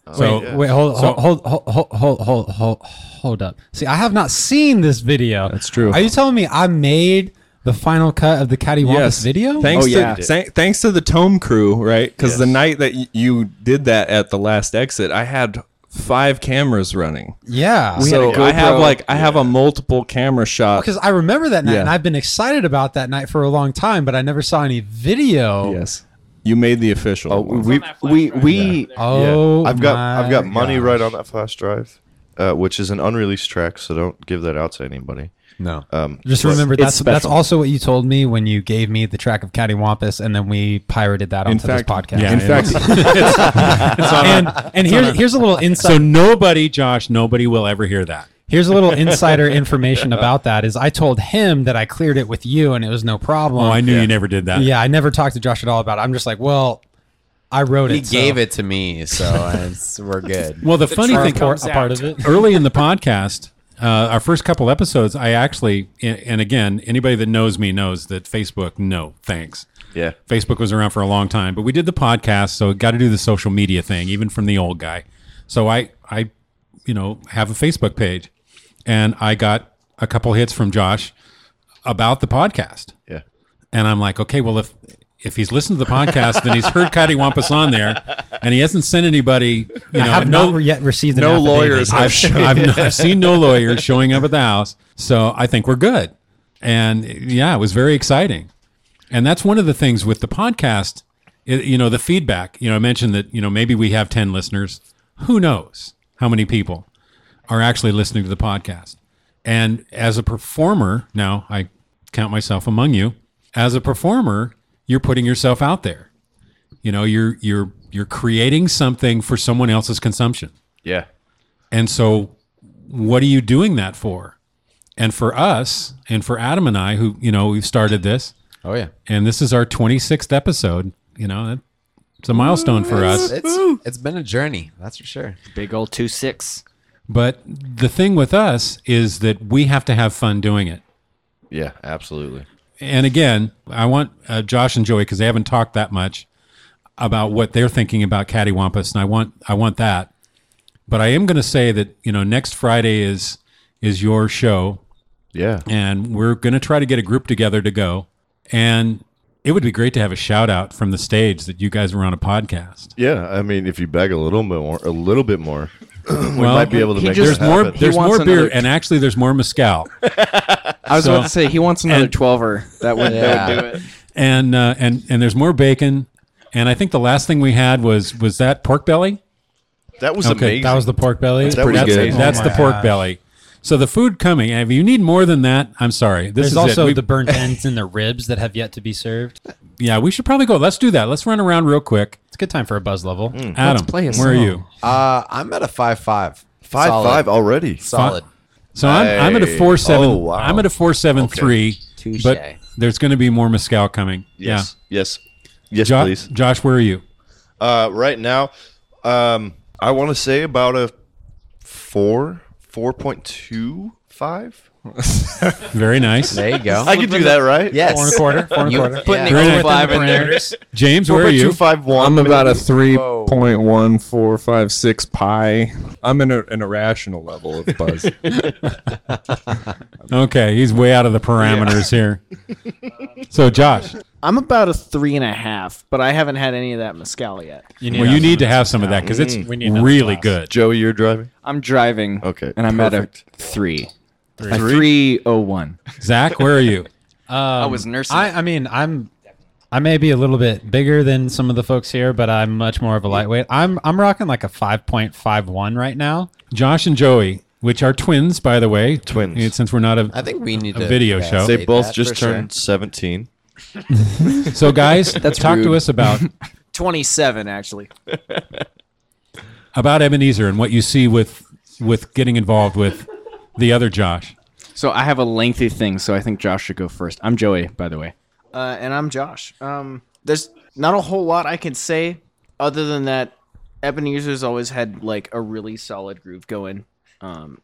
A: Oh. So
D: yeah.
C: Wait, hold,
A: So-
C: hold, hold, hold, hold, hold, hold, hold up. See, I have not seen this video.
H: That's true.
C: Are you telling me I made the final cut of the Cattywampus
H: Yes,
C: video?
H: Thanks
E: Oh, yeah.
H: to thank- thanks to the Tome crew, right? Because the night that y- you did that at the last exit, I had five cameras running.
C: yeah.
H: so
E: had a
H: I have like I have a multiple camera shot.
C: because I remember that night,
H: Yeah.
C: and I've been excited about that night for a long time, but I never saw any video.
H: yes, you made the official.
D: Oh,
H: one.
D: we
E: We we
C: Oh,
D: yeah. I've got I've got money
C: gosh.
D: right on that flash drive, uh, which is an unreleased track, so don't give that out to anybody.
B: No.
D: Um,
C: Just
D: but-
C: remember
E: It's
C: that's that's also what you told me when you gave me the track of Cattywampus, and then we pirated that
H: in
C: onto
H: fact,
C: this podcast.
A: Yeah,
H: in
A: it
H: fact,
C: and and here, here's a little insight.
A: so nobody, Josh, nobody will ever hear that.
C: Here's a little insider information about that. Is I told him that I cleared it with you and it was no problem.
A: Oh, I knew you never did that.
C: Yeah, I never talked to Josh at all about it. I'm just like, well, I wrote
B: He
C: it.
B: He gave
C: so
B: it to me, so it's, we're good.
A: Well, the, funny
C: we're a
A: thing,
C: part, a part of it.
A: early in the podcast, uh, our first couple episodes, I actually, and and again, anybody that knows me knows that Facebook, no, thanks.
D: yeah.
A: Facebook was around for a long time, but we did the podcast, so got to do the social media thing, even from the old guy. So I, I, you know, have a Facebook page, and I got a couple hits from Josh about the podcast,
D: Yeah.
A: and I'm like, okay, well, if if he's listened to the podcast, then he's heard Cattywampus on there, and he hasn't sent anybody, you know,
C: I have
A: no
C: not yet received an
H: no
C: affidavit.
H: lawyers
A: I've, I've, I've seen no lawyers showing up at the house, so I think we're good. And yeah, it was very exciting. And that's one of the things with the podcast. It, you know, the feedback. You know, I mentioned that you know maybe we have ten listeners. Who knows how many people are actually listening to the podcast? And as a performer, now I count myself among you. As a performer, you're putting yourself out there. You know, you're you're you're creating something for someone else's consumption.
D: Yeah.
A: And so, what are you doing that for? And for us, and for Adam and I, who, you know, we've started this,
B: Oh yeah,
A: and this is our 26th episode, you know, it's a milestone for us.
B: it's it's been a journey, that's for sure.
E: big old two six.
A: But the thing with us is that we have to have fun doing it.
D: Yeah. Absolutely.
A: And again, I want uh, Josh and Joey, because they haven't talked that much about what they're thinking about Cattywampus, and I want I want that. But I am going to say that you know next Friday is is your show,
D: Yeah.
A: and we're going to try to get a group together to go. And it would be great to have a shout out from the stage that you guys were on a podcast.
D: Yeah. I mean, if you beg a little bit more, a little bit more, we
A: Well,
D: might be able to make
E: just-
D: this
A: There's more.
D: happen.
A: There's more beer,
E: another-
A: and actually, there's more mezcal.
E: I was
A: So-
E: about to say he wants another
A: and-
E: twelver. That would that would do it.
A: and uh, and and there's more bacon. And I think the last thing we had was was that pork belly.
D: that was
A: Okay,
D: amazing.
C: That was the pork belly.
D: That was
A: that's
D: good.
A: that's
C: Oh
A: the pork
C: gosh.
A: belly. So the food coming. If you need more than that, I'm sorry. This
C: There's
A: is
C: also
A: it. We-
C: the burnt ends and the ribs that have yet to be served.
A: yeah. We should probably go. Let's do that. Let's run around real quick.
C: It's a good time for a buzz level.
A: Adam,
E: play a
A: where are you?
B: Uh, I'm at a five five.
D: five
B: Solid.
D: five already.
B: Solid.
A: So I'm, I'm at a four seven.
D: Oh, wow.
A: I'm at a four seven three.
B: Touche.
A: But there's going to be more mezcal coming.
D: Yes. Yes. Yes,
A: jo-
D: please.
A: Josh, where are you?
D: Uh, right now, um, I want to say about a four, four point two five.
A: Very nice.
B: There you go.
D: I could do that, right?
B: yes.
C: Four and a quarter. Four and a
B: You-
C: quarter.
B: Putting
A: You're in it.
E: Five in there.
A: James,
D: Four
A: where are you?
D: two five one.
H: I'm about a three point one four five six pi. I'm in a, an irrational level of buzz.
A: Okay, he's way out of the parameters here. So, Josh,
I: I'm about a three and a half, but I haven't had any of that mezcal yet.
C: You
A: well, you need to have some of that because it's
C: We need another
A: really
C: glass.
A: good.
D: Joey, you're driving.
E: I'm driving.
D: Okay,
E: And I'm
D: perfect.
E: at a three. A three oh one.
A: Zac, where are you?
C: Um,
E: I was nursing.
C: I, I mean, I'm. I may be a little bit bigger than some of the folks here, but I'm much more of a lightweight. I'm I'm rocking like a 5.51 right now.
A: Josh and Joey, which are twins, by the way.
D: Twins.
A: And Since we're not a.
B: I think we need
A: A
B: to
A: video
B: yeah,
A: show.
D: They
B: state
D: both
B: that
D: just
B: for sure.
D: turned seventeen.
A: So, guys, That's talk to
E: rude.
A: us about
I: 27, actually.
A: about Ebinezer and what you see with with getting involved with the other Josh.
F: So I have a lengthy thing, so I think Josh should go first. I'm Joey, by the way.
I: Uh, and I'm Josh. Um, there's not a whole lot I can say other than that Ebinezer's always had like a really solid groove going. Um,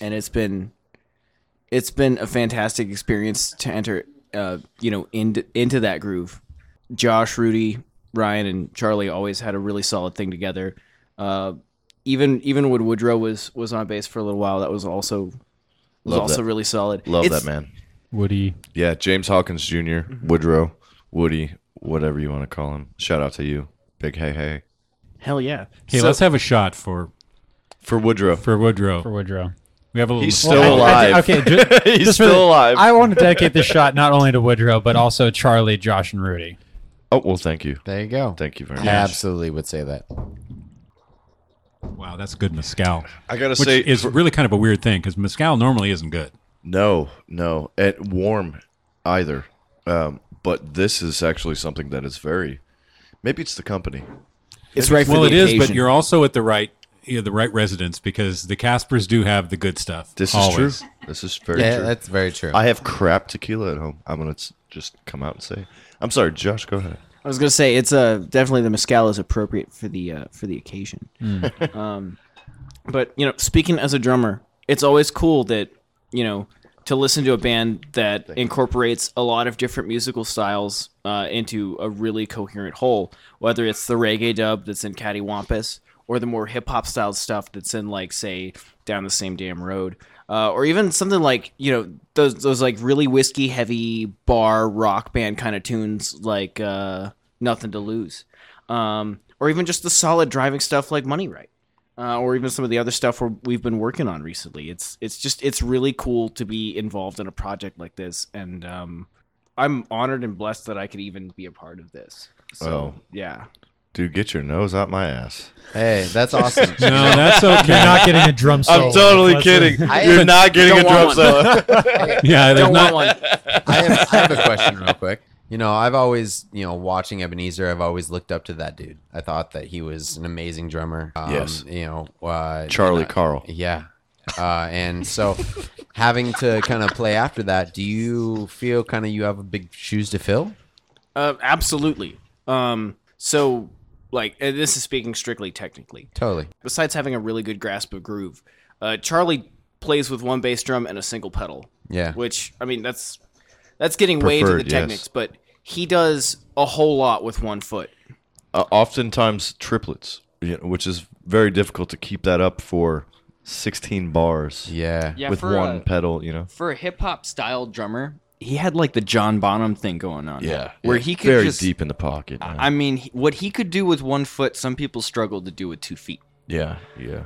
I: and it's been it's been a fantastic experience to enter uh, you know, into into that groove. Josh, Rudy, Ryan, and Charlie always had a really solid thing together. Uh, even even when Woodrow was was on base for a little while, that was also was
D: Love
I: also
D: that.
I: really solid.
D: Love
I: It's-
D: that man.
A: Woody.
D: Yeah, James Hawkins junior mm-hmm. Woodrow, Woody, whatever you want to call him. Shout out to you, big hey hey
I: Hell yeah.
A: Hey,
I: So-
A: let's have a shot for
D: for Woodrow.
A: for Woodrow.
C: for Woodrow.
A: we have a little.
D: He's still
C: Well, I- I
D: alive.
C: okay, ju-
D: He's
C: just for
D: still
C: the-
D: alive.
C: I want to dedicate this shot not only to Woodrow, but also Charlie, Josh, and Rudy.
D: oh well, thank you,
B: There you go.
D: thank you very
B: I
D: much.
B: absolutely would say that.
A: Wow, that's good mezcal.
D: I gotta
A: Which
D: say,
A: is really kind of a weird thing because mezcal normally isn't good.
D: no, no, and warm either. Um, but this is actually something that is very. Maybe it's the company.
I: It's right for
A: Well,
I: the
A: it is, but you're also at the right, you know, the right residence because the Caspers do have the good stuff.
D: This
A: always.
D: is true. This is very
B: Yeah,
D: true.
B: that's very true.
D: I have crap tequila at home. I'm gonna just come out and say. I'm sorry, Josh. Go ahead.
I: I was gonna say it's uh, definitely the mezcal is appropriate for the uh, for the occasion. um, but you know, speaking as a drummer, it's always cool that you know to listen to a band that incorporates a lot of different musical styles uh, into a really coherent whole. Whether it's the reggae dub that's in Cattywampus or the more hip hop style stuff that's in like say down the same damn road. Uh, or even something like you know those those like really whiskey heavy bar rock band kind of tunes like uh, nothing to lose, um, or even just the solid driving stuff like Money Right, uh, or even some of the other stuff we're, we've been working on recently. It's it's just it's really cool to be involved in a project like this, and um, I'm honored and blessed that I could even be a part of this. So
D: Oh.
I: yeah,
D: Dude, get your nose out my ass.
B: hey, that's awesome.
A: No, that's okay.
C: You're not getting a drum solo.
D: I'm totally
C: Let's-
D: kidding.
B: I
D: You're
B: haven't-
D: getting a
I: don't
D: drum
I: want
D: solo.
A: yeah, there's
I: don't
A: not.
I: want one.
B: I have, I have a question real quick. You know, I've always, you know, watching Ebinezer, I've always looked up to that dude. I thought that he was an amazing drummer. Um,
D: Yes.
B: You know, uh,
D: Charlie
B: you know,
D: Carl.
B: Yeah. Uh, and so having to kind of play after that, do you feel kind of you have a big shoes to fill?
I: Uh, absolutely. Um, so, like, and this is speaking strictly technically.
B: Totally.
I: Besides having a really good grasp of groove, uh, Charlie plays with one bass drum and a single pedal.
B: Yeah.
I: Which I mean, that's that's getting way into the
D: Preferred, yes.
I: techniques, but he does a whole lot with one foot.
D: uh, oftentimes triplets, you know, which is very difficult to keep that up for 16 bars
B: Yeah.
F: Yeah,
D: with one
F: a,
D: pedal. You know,
F: for a hip hop style drummer, he had like the John Bonham thing going on.
D: yeah,
F: where
D: yeah.
F: he could
D: very
F: just.
D: deep in the pocket. man.
F: I mean, what he could do with one foot, some people struggled to do with two feet.
D: yeah, yeah.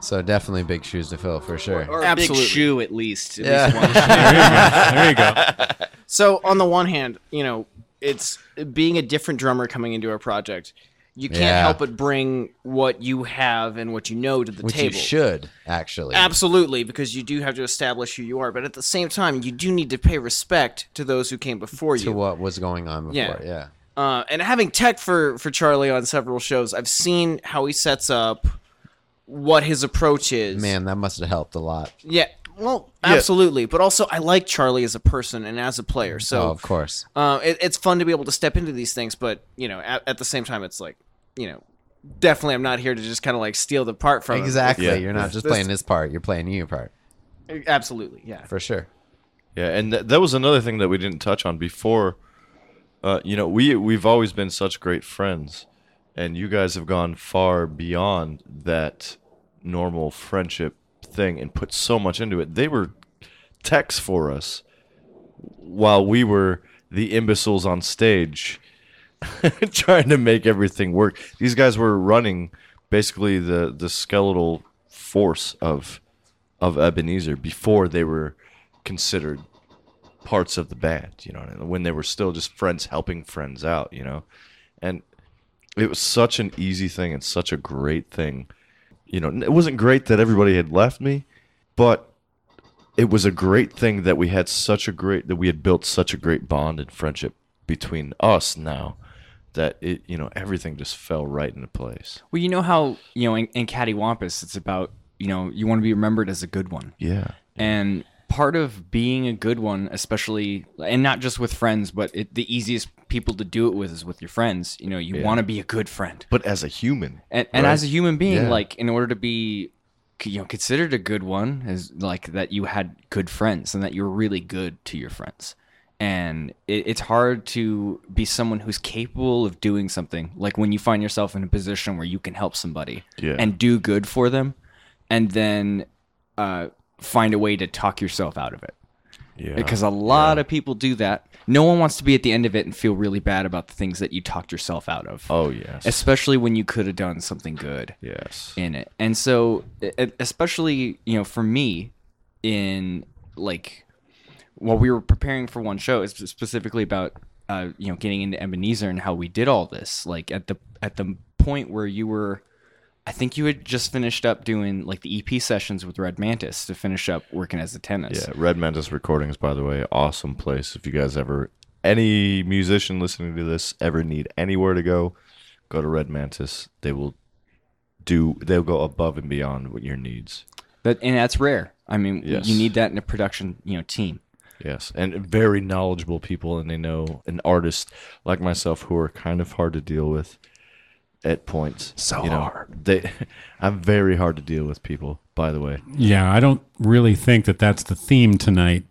B: So definitely big shoes to fill for sure.
F: Or
I: Absolutely.
F: a big shoe, at least. At
B: Yeah.
F: least one shoe.
A: there you go.
I: So on the one hand, you know, it's being a different drummer coming into a project. You can't
B: Yeah.
I: help but bring what you have and what you know to the
B: Which
I: table.
B: you should, actually.
I: Absolutely, because you do have to establish who you are, but at the same time, you do need to pay respect to those who came before
B: to
I: you.
B: To what was going on before. Yeah.
I: Uh, and having tech for for Charlie on several shows, I've seen how he sets up, what his approach is.
B: Man, that must have helped a lot.
I: yeah, well, absolutely. But also, I like Charlie as a person and as a player. So,
B: oh, of course.
I: uh, it, it's fun to be able to step into these things. But you know, at, at the same time, it's like, you know, definitely, I'm not here to just kind of like steal the part from him.
B: Exactly.
D: Yeah.
B: You're not just
I: This-
B: playing his part. You're playing your part.
I: Absolutely, yeah.
B: For sure.
D: Yeah, and th- that was another thing that we didn't touch on before. Uh, you know, we we've always been such great friends, and you guys have gone far beyond that normal friendship thing and put so much into it. They were techs for us, while we were the imbeciles on stage, trying to make everything work. These guys were running basically the the skeletal force of of Ebinezer before they were considered parts of the band, you know, when they were still just friends helping friends out, you know. And it was such an easy thing and such a great thing. You know, it wasn't great that everybody had left me, but it was a great thing that we had such a great that we had built such a great bond and friendship between us now that it you know everything just fell right into place.
F: Well, you know how you know in, in Cattywampus, it's about
E: you know you want to be remembered as a good one.
D: Yeah.
E: And part of being a good one, especially, and not just with friends, but it, the easiest people to do it with is with your friends. You know, you want to be a good friend.
D: But as a human,
E: And, and
D: right?
E: as a human being,
D: Yeah.
E: like, in order to be, you know, considered a good one, is like that you had good friends and that you were really good to your friends. And it, it's hard to be someone who's capable of doing something like when you find yourself in a position where you can help somebody
D: Yeah.
E: and do good for them, and then uh, find a way to talk yourself out of it
D: yeah.
E: because a lot of people do that. No one wants to be at the end of it and feel really bad about the things that you talked yourself out of.
D: oh yes,
E: Especially when you could have done something good
D: yes,
E: in it. And so, especially, you know, for me, in like, while we were preparing for one show, it's specifically about, uh, you know, getting into Ebinezer and how we did all this. Like at the at the point where you were, I think you had just finished up doing like the EP sessions with Red Mantis to finish up working as a tennis.
D: yeah. Red Mantis Recordings, by the way, awesome place. If you guys ever, any musician listening to this, ever need anywhere to go, go to Red Mantis. They will do. They'll go above and beyond what your needs.
E: That and that's rare. I mean,
D: Yes.
E: you need that in a production, you know, team.
D: Yes, and very knowledgeable people, and they know an artist like myself who are kind of hard to deal with at points. So you know, hard. They, I'm very hard to deal with people. By the way,
A: Yeah, I don't really think that that's the theme tonight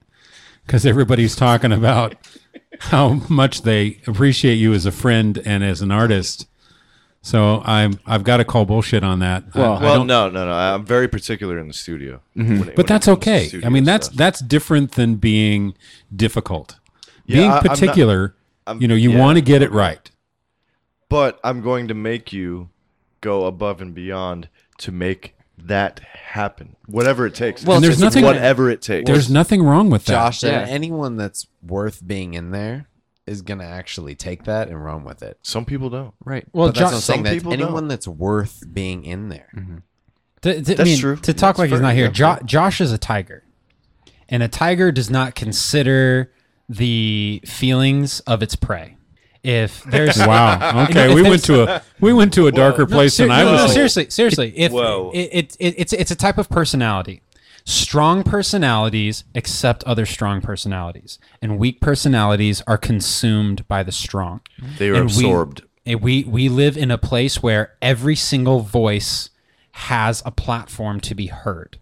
A: because everybody's talking about how much they appreciate you as a friend and as an artist. So I'm I've got to call bullshit on that.
E: Well-
A: I
D: well, no, no, no. I'm very particular in the studio, mm-hmm. when it- when
A: but
D: it
A: that's okay. I mean, that's
D: stuff.
A: that's different than being difficult.
D: Yeah,
A: being
D: I- I'm not-
A: particular,
D: I'm-
A: you know, you
D: yeah,
A: want to get it right.
D: But I'm going to make you go above and beyond to make that happen, whatever it takes.
A: Well,
D: It's
A: there's
D: just
A: nothing-
D: whatever it takes.
A: There's nothing wrong with that.
B: Josh,
E: Yeah.
B: anyone that's worth being in there is gonna actually take that and run with it.
D: Some people don't.
E: Right.
A: Well,
B: But that's what I'm saying.
D: some
B: That
D: people
B: anyone
D: don't.
B: that's worth being in there. Mm-hmm.
C: To, to, I
D: That's
C: mean,
D: true.
C: To talk
D: That's
C: like he's
D: fair.
C: not here, jo- Josh is a tiger, and a tiger does not consider the feelings of its prey. If there's
A: Wow. Okay, we went to a we went to a darker place
C: Ser-
A: than I
C: no,
A: was.
C: no, seriously, seriously. If
D: Whoa.
C: It, it, it, it's it's a type of personality. Strong personalities accept other strong personalities, and weak personalities are consumed by the strong.
D: They are
C: And
D: absorbed.
C: and we we live in a place where every single voice has a platform to be heard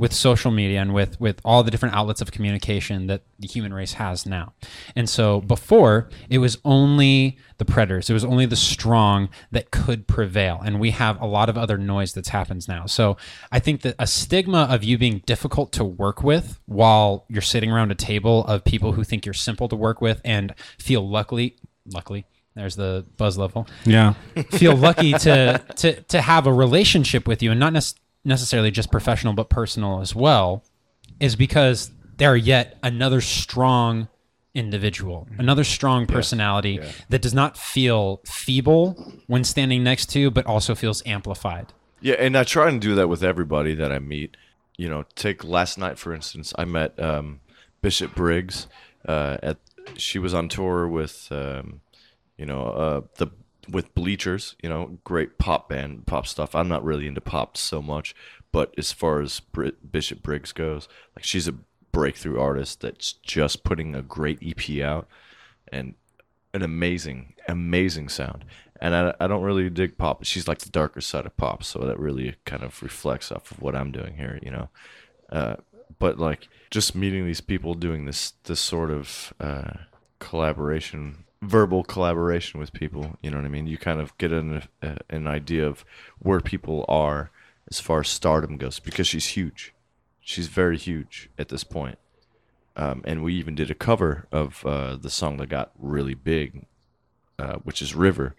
C: with social media and with with all the different outlets of communication that the human race has now. And so before it was only the predators, it was only the strong that could prevail and we have a lot of other noise that's happens now. So I think that a stigma of you being difficult to work with while you're sitting around a table of people who think you're simple to work with and feel luckily luckily there's the buzz level
A: Yeah.
C: feel lucky to to to have a relationship with you and not nec- necessarily just professional but personal as well is because they're yet another strong individual another strong personality that does not feel feeble when standing next to but also feels amplified
D: Yeah, and I try and do that with everybody that I meet. You know, take last night for instance. I met um, Bishop Briggs. Uh, at she was on tour with, um, you know, uh, the with Bleachers. You know, great pop band, pop stuff. I'm not really into pop so much, but as far as Bishop Briggs goes, like she's a breakthrough artist that's just putting a great EP out, and an amazing, amazing sound. And I, I don't really dig pop. She's like the darker side of pop, so that really kind of reflects off of what I'm doing here, you know. Uh, but like just meeting these people doing this this sort of uh, collaboration, verbal collaboration with people, you know what I mean. You kind of get an uh, an idea of where people are as far as stardom goes because she's huge. She's very huge at this point. Um, and we even did a cover of uh, the song that got really big, uh, which is River.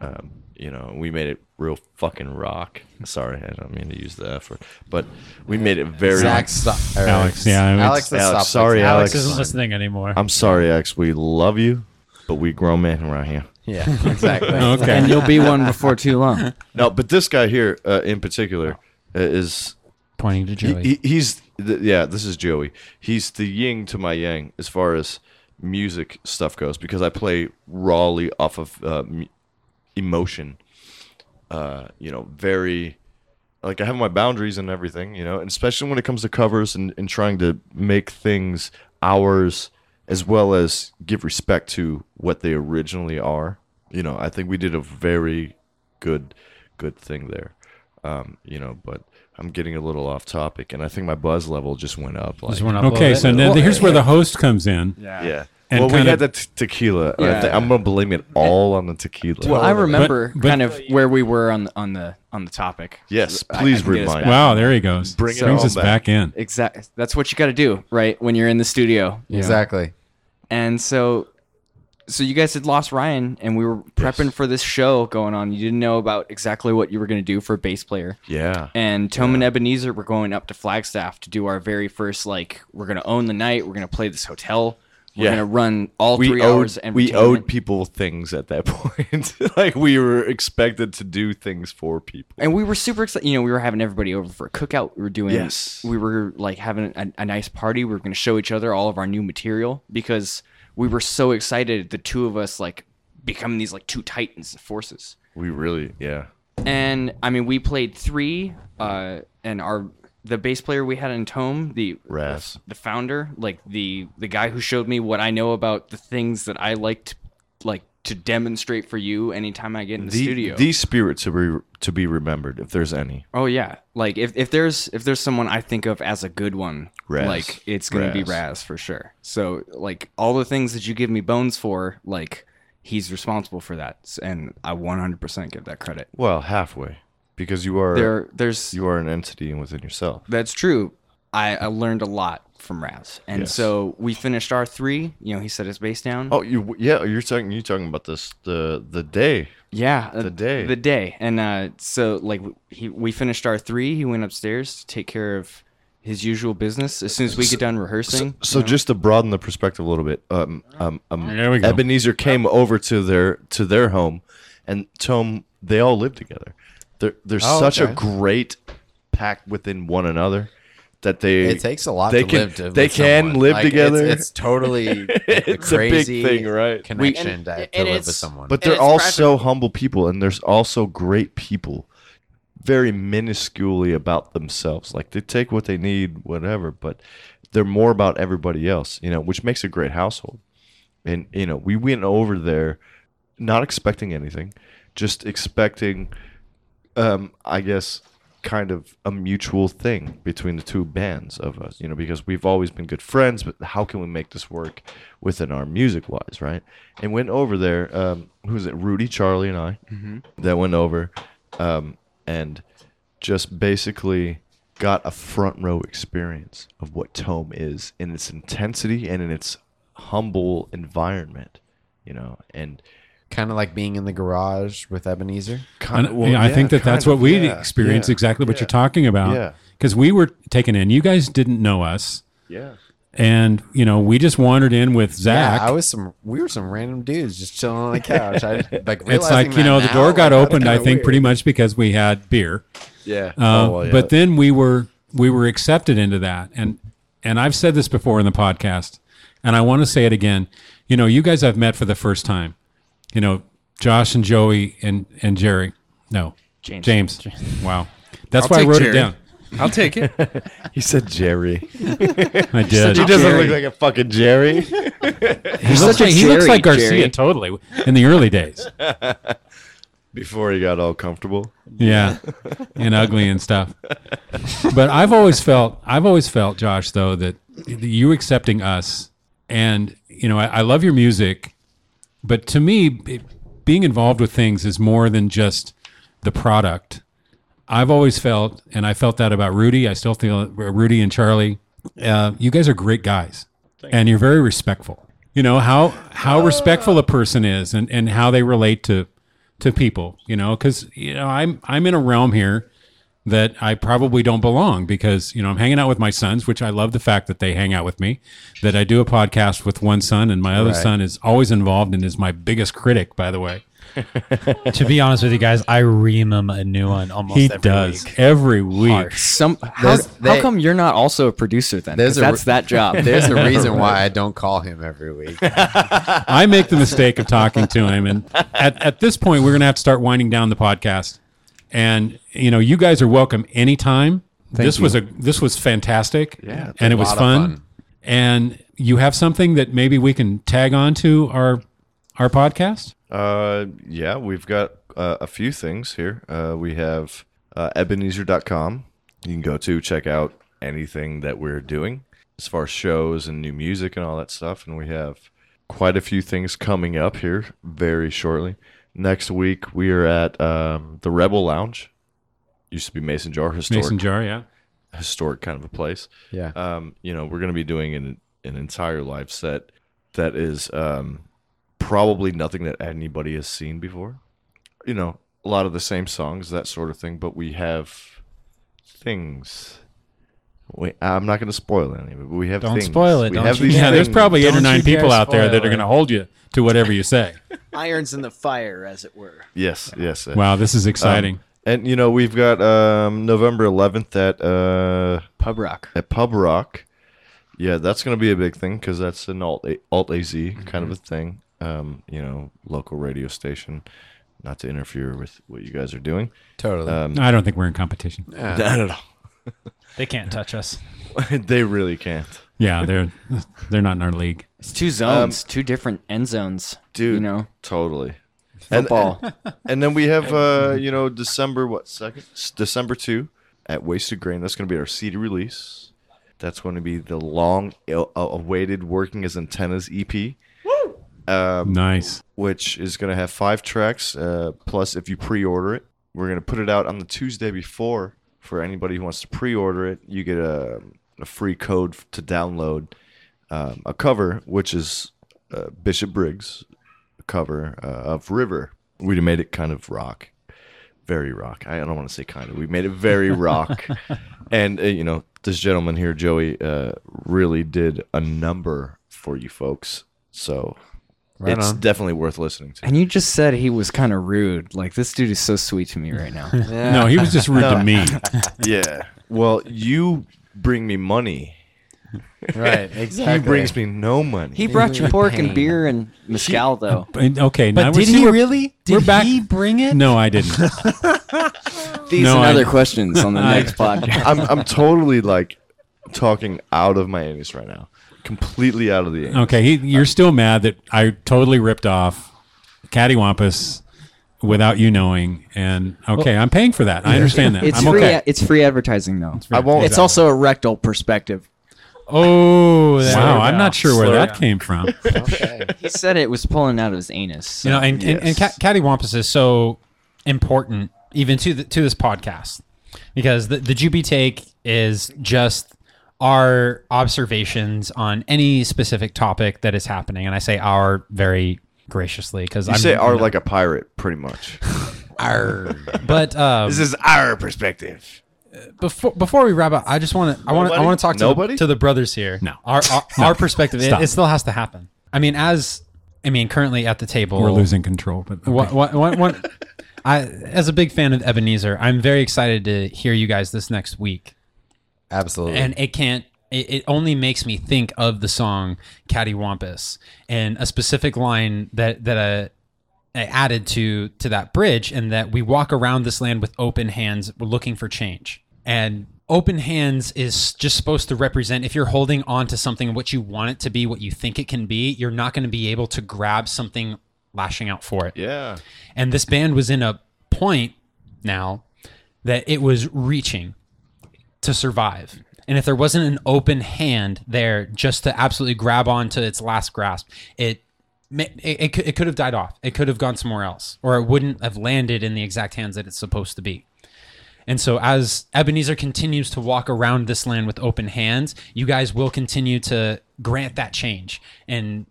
D: Um, you know, we made it real fucking rock. Sorry, I don't mean to use the F word, but we made it very.
B: Zac, stop, or-
A: Alex, yeah, it's-
B: Alex, let's
D: Alex, sorry,
B: like that.
D: Alex.
C: isn't listening anymore
D: I'm sorry, X. We love you, but we grown men around here.
B: Yeah, exactly.
A: Okay.
E: And you'll be one before too long.
D: No, but this guy here uh, in particular uh, is
C: pointing to joey
D: he, he's the, yeah. This is Joey. He's the yin to my yang as far as music stuff goes because I play rawly off of uh, m- emotion. Uh, you know, very like I have my boundaries and everything, you know, and especially when it comes to covers and, and trying to make things ours as well as give respect to what they originally are. You know, I think we did a very good good thing there. Um, you know, but I'm getting a little off topic and I think my buzz level just went up like
C: Just went up
A: Okay, so now here's where the host comes in.
D: yeah.
A: And
D: well, we
A: kinda-
D: had the t- tequila. I
E: Yeah.
D: thi- I'm gonna blame it all on the tequila.
E: Well, I remember
A: but-
E: kind of where we were on the on the on the topic.
D: yes,
E: I- I
D: please
E: can get us
D: remind.
A: Wow, there he goes.
D: Bring it
A: Brings us
D: back.
A: back in.
E: Exactly. That's what you got to do, right? When you're in the studio. you know? And so, so you guys had lost Ryan, and we were prepping for this show going on. You didn't know about exactly what you were going to do for a bass player.
D: Yeah.
E: And Tome and Ebinezer were going up to Flagstaff to do our very first like we're going to own the night. We're going to play this hotel. We're
D: Yeah.
E: going to run all
D: we
E: three
D: owed,
E: hours. And
D: we owed people things at that point. like we were expected to do things for people.
E: and we were super excited. You know, we were having everybody over for a cookout. We were doing,
D: Yes.
E: we were like having a, a nice party. We were going to show each other all of our new material because we were so excited. The two of us like becoming these like two titans of forces.
D: We really, yeah.
E: And I mean, we played three, uh, and our the bass player we had in Tome, the
D: Raz.
E: the founder, like the the guy who showed me what I know about the things that I like to like to demonstrate for you anytime I get in the,
D: The,
E: studio.
D: the spirit to be to be remembered, if there's any.
E: Oh yeah, like if, if there's if there's someone I think of as a good one,
D: Raz.
E: like it's gonna be
D: Raz.
E: Raz for sure. So like all the things that you give me bones for, like he's responsible for that, and I 100% give that credit.
D: Well, halfway, because you are
E: There there's
D: you are an entity within yourself.
E: that's true. I, I learned a lot from Raz, and
D: Yes.
E: so we finished our three. You know, he set his base down.
D: Oh, you yeah, you're talking you talking about this the the day.
E: Yeah, uh,
D: The day.
E: the day, and uh, so like he, we finished our three. He went upstairs to take care of his usual business. As soon as we get done rehearsing,
D: So just to broaden the perspective a little bit, um, um, um,
A: There we go.
D: Ebinezer came over to their to their home, and Tom they all live together. They're they're
B: Oh,
D: such
B: okay.
D: a great pack within one another that they
B: It takes a lot
D: they
B: to
D: can,
B: live to
D: they can
B: someone.
D: live
B: Like,
D: together.
B: It's, it's totally a
D: It's a big thing, right?
B: connection
E: and-
B: to,
E: and
B: to live with someone.
D: but they're all
E: practical.
D: so humble people, and there's also great people, very minusculely about themselves. Like they take what they need, whatever, but they're more about everybody else, you know, which makes a great household. And you know, we went over there not expecting anything, just expecting, um, I guess, kind of a mutual thing between the two bands of us, you know, because we've always been good friends, but how can we make this work within our music wise, right? And went over there, um, who was it? Rudy, Charlie, and I that went over, um, and just basically got a front row experience of what Tome is in its intensity and in its humble environment, you know, and
B: kind of like being in the garage with Ebinezer.
D: kind
A: And, yeah, I think that that's what we experienced exactly what you're talking about.
D: Yeah.
A: Because we were taken in. You guys didn't know us.
D: Yeah.
A: And, you know, we just wandered in with Zac.
B: Yeah, I was some. We were some random dudes just chilling on the couch. I like.
A: it's like, you know, the door got
B: like,
A: opened, I think,
B: weird.
A: pretty much because we had beer.
D: Yeah.
A: Uh,
D: Oh, well, yeah.
A: But then we were we were accepted into that, and and I've said this before in the podcast, and I want to say it again. You know, you guys I've met for the first time. You know, Josh and Joey and and Jerry. No,
E: James.
A: James. Wow, that's
H: I'll
A: why I wrote
H: Jerry.
A: it down.
H: I'll take it.
D: he said Jerry.
A: I did.
D: he doesn't look like a fucking Jerry.
A: He looks, like, he looks like Garcia
E: Jerry.
A: totally in the early days.
D: Before he got all comfortable.
A: Yeah, and ugly and stuff. But I've always felt, I've always felt, Josh, though, that you accepting us, and you know, I, I love your music, but to me, it, being involved with things is more than just the product. I've always felt, and I felt that about Rudy. I still feel Rudy and Charlie. Uh, you guys are great guys, and you're very respectful. You know how how respectful a person is, and, and how they relate to to people. You know, because you know I'm I'm in a realm here that I probably don't belong because you know I'm hanging out with my sons, which I love the fact that they hang out with me. That I do a podcast with one son, and my other
B: Right.
A: son is always involved and is my biggest critic. By the way,
C: to be honest with you guys, I ream him a new one almost
A: he
C: every
A: does
C: week.
A: every week.
E: Some how,
B: There's-
E: how come you're not also a producer then?
B: There's a
E: that's that job.
B: There's a reason why I don't call him every week.
A: I make the mistake of talking to him, and at, at this point, we're going to have to start winding down the podcast. And you know, you guys are welcome anytime.
B: Thank
A: this
B: you.
A: was a this was fantastic.
B: Yeah, it's
A: and
B: a
A: it was
B: lot of
A: fun.
B: fun.
A: And you have something that maybe we can tag on to our our podcast.
D: Uh, yeah, we've got uh, a few things here. Uh, we have uh, Ebinezer.com. You can go to check out anything that we're doing as far as shows and new music and all that stuff. And we have quite a few things coming up here very shortly. Next week, we are at um, the Rebel Lounge. Used to be Mason Jar, historic,
A: Mason jar, yeah.
D: historic kind of a place
B: Yeah.
D: um, you know, we're going to be doing an, an entire live set that is um, probably nothing that anybody has seen before. You know, a lot of the same songs, that sort of thing, but we have things. Wait, I'm not going to spoil any of it, but we have
C: Don't
D: things.
C: spoil it,
D: We
C: don't
D: have
C: you
D: these
C: dare.
A: Yeah, there's probably eight or
C: Don't
A: nine people out there that are going to hold you to whatever you say.
I: Irons in the fire, as it were.
D: Yes, yes. uh,
A: wow, this is exciting.
D: um, and you know, we've got um, November 11th at uh,
F: Pub rock.
D: at Pub Rock. Yeah, that's going to be a big thing because that's an alt alt AZ kind of a thing. Um, you know, local radio station. Not to interfere with what you guys are doing.
B: Totally.
D: Um,
A: I don't think we're in competition.
B: Yeah.
D: not at all.
C: They can't touch us.
D: they really can't,
A: Yeah, they're they're not in our league.
F: It's two zones, two different end zones.
D: dude.
F: You know,
D: totally. And-
F: football.
D: And then we have, uh, you know, December what second? December two at Wasted Grain. That's going to be our CD release. That's going to be the long il- uh, awaited Working as Antennas EP. Um,
A: Nice.
D: which is going to have five tracks. Uh, plus, if you pre-order it, we're going to put it out on the Tuesday before for anybody who wants to pre-order it. You get a, a free code to download um, a cover, which is uh, Bishop Briggs cover uh, of River. We made it kind of rock, very rock. I don't want to say kind of. We made it very rock, and uh, you know this gentleman here, Joey, uh, really did a number for you folks. So.
B: Right
D: it's
B: on.
D: definitely worth listening to.
F: and you just said he was kind of rude. Like this dude is so sweet to me right now.
A: No, he was just rude to me.
D: Yeah. Well, you bring me money.
B: right. Exactly.
D: he brings me no money.
F: He brought you pork and beer and mezcal though.
A: But- Okay, now
C: But
A: we're-
C: did he
A: we're-
C: really? Did
A: we're back-
C: he bring it?
A: No, I didn't.
F: These
A: No,
F: and
A: I-
F: other questions on the next podcast.
D: I'm I'm totally like talking out of my anus right now. Completely out of the anus.
A: Okay, he, you're uh, still mad that I totally ripped off Cattywampus without you knowing, and okay, I'm paying for that. I understand that.
F: It's
A: I'm
F: free.
A: okay.
F: It's free advertising though.
D: I won't.
I: It's also a rectal perspective.
C: Oh, there
A: Wow,
C: we
A: I'm not sure where
C: Slow
A: that
C: down.
A: came from. okay.
F: He said it was pulling out of his anus. so-
C: You know, and and, and
D: Yes.
C: Cat- Cattywampus is so important even to the, to this podcast because the the Jubie take is just our observations on any specific topic that is happening, and I say our very graciously because
D: you
C: I'm
D: say are like a pirate, pretty much.
C: our, But um,
D: this is our perspective.
C: before before we wrap up, I just want to I want to I want to talk to the, to the brothers here.
A: No.
C: our our, our perspective. It, it still has to happen. I mean, as I mean, currently at the table,
A: We're losing control, but okay.
C: What, what, what, what, I, as a big fan of Ebinezer, I'm very excited to hear you guys this next week.
B: Absolutely.
C: And it can't, it, it only makes me think of the song Cattywampus and a specific line that, that uh, I added to, to that bridge and that we walk around this land with open hands, we're looking for change. And open hands is just supposed to represent if you're holding on to something, what you want it to be, what you think it can be, you're not going to be able to grab something lashing out for it.
D: Yeah.
C: And this band was in a point now that it was reaching to survive. And if there wasn't an open hand there just to absolutely grab onto its last grasp, it it, it, it could have died off. It could have gone somewhere else, or it wouldn't have landed in the exact hands that it's supposed to be. And so, as Ebinezer continues to walk around this land with open hands, you guys will continue to grant that change and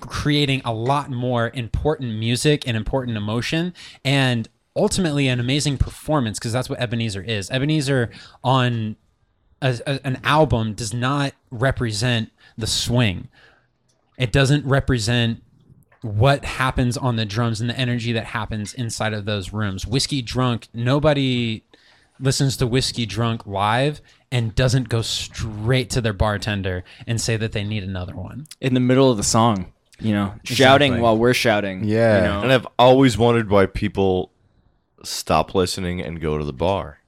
C: creating a lot more important music and important emotion and ultimately an amazing performance because that's what Ebinezer is. Ebinezer on a, a- an album does not represent the swing. It doesn't represent what happens on the drums and the energy that happens inside of those rooms. Whiskey drunk, nobody listens to whiskey drunk live and doesn't go straight to their bartender and say that they need another one.
F: in the middle of the song, you know, shouting while we're shouting.
B: Yeah.
F: you know?
D: And I've always wondered why people stop listening and go to the bar,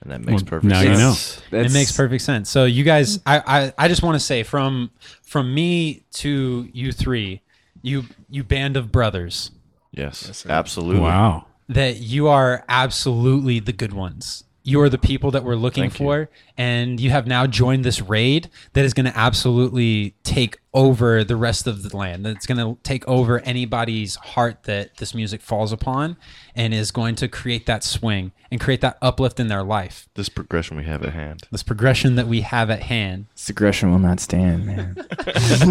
D: and that makes
A: Well,
D: perfect
A: now you
D: sense.
A: know.
C: it makes perfect sense. So you guys, I, I, I just want to say from from me to you three, you you band of brothers,
D: Yes, absolutely.
A: Wow.
C: that you are absolutely the good ones. You are the people that we're looking
D: Thank you.
C: for, and you have now joined this raid that is going to absolutely take over the rest of the land. That's going to take over anybody's heart that this music falls upon, and is going to create that swing and create that uplift in their life.
D: This progression we have at hand.
C: This progression that we have at hand.
F: This aggression will not stand, man.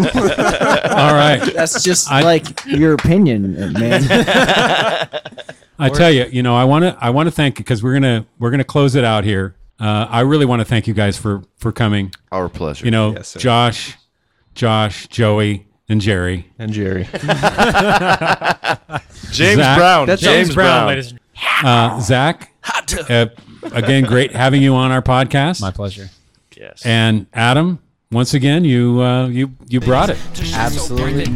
A: All right.
I: That's just
A: I-
I: like your opinion, man.
A: I tell you, you know, I want to I want to thank because we're gonna we're gonna close it out here. Uh, I really want to thank you guys for for coming.
D: Our pleasure.
A: You know,
H: Yes.
A: Josh, Josh, Joey, and Jerry.
H: And Jerry.
D: James
A: Zac-
D: Brown.
F: That's
D: James, Brown.
C: ladies and
A: Uh, Zac, uh, again, great having you on our podcast.
C: My pleasure.
D: Yes.
A: And Adam, once again, you uh, you you brought it.
G: Absolutely.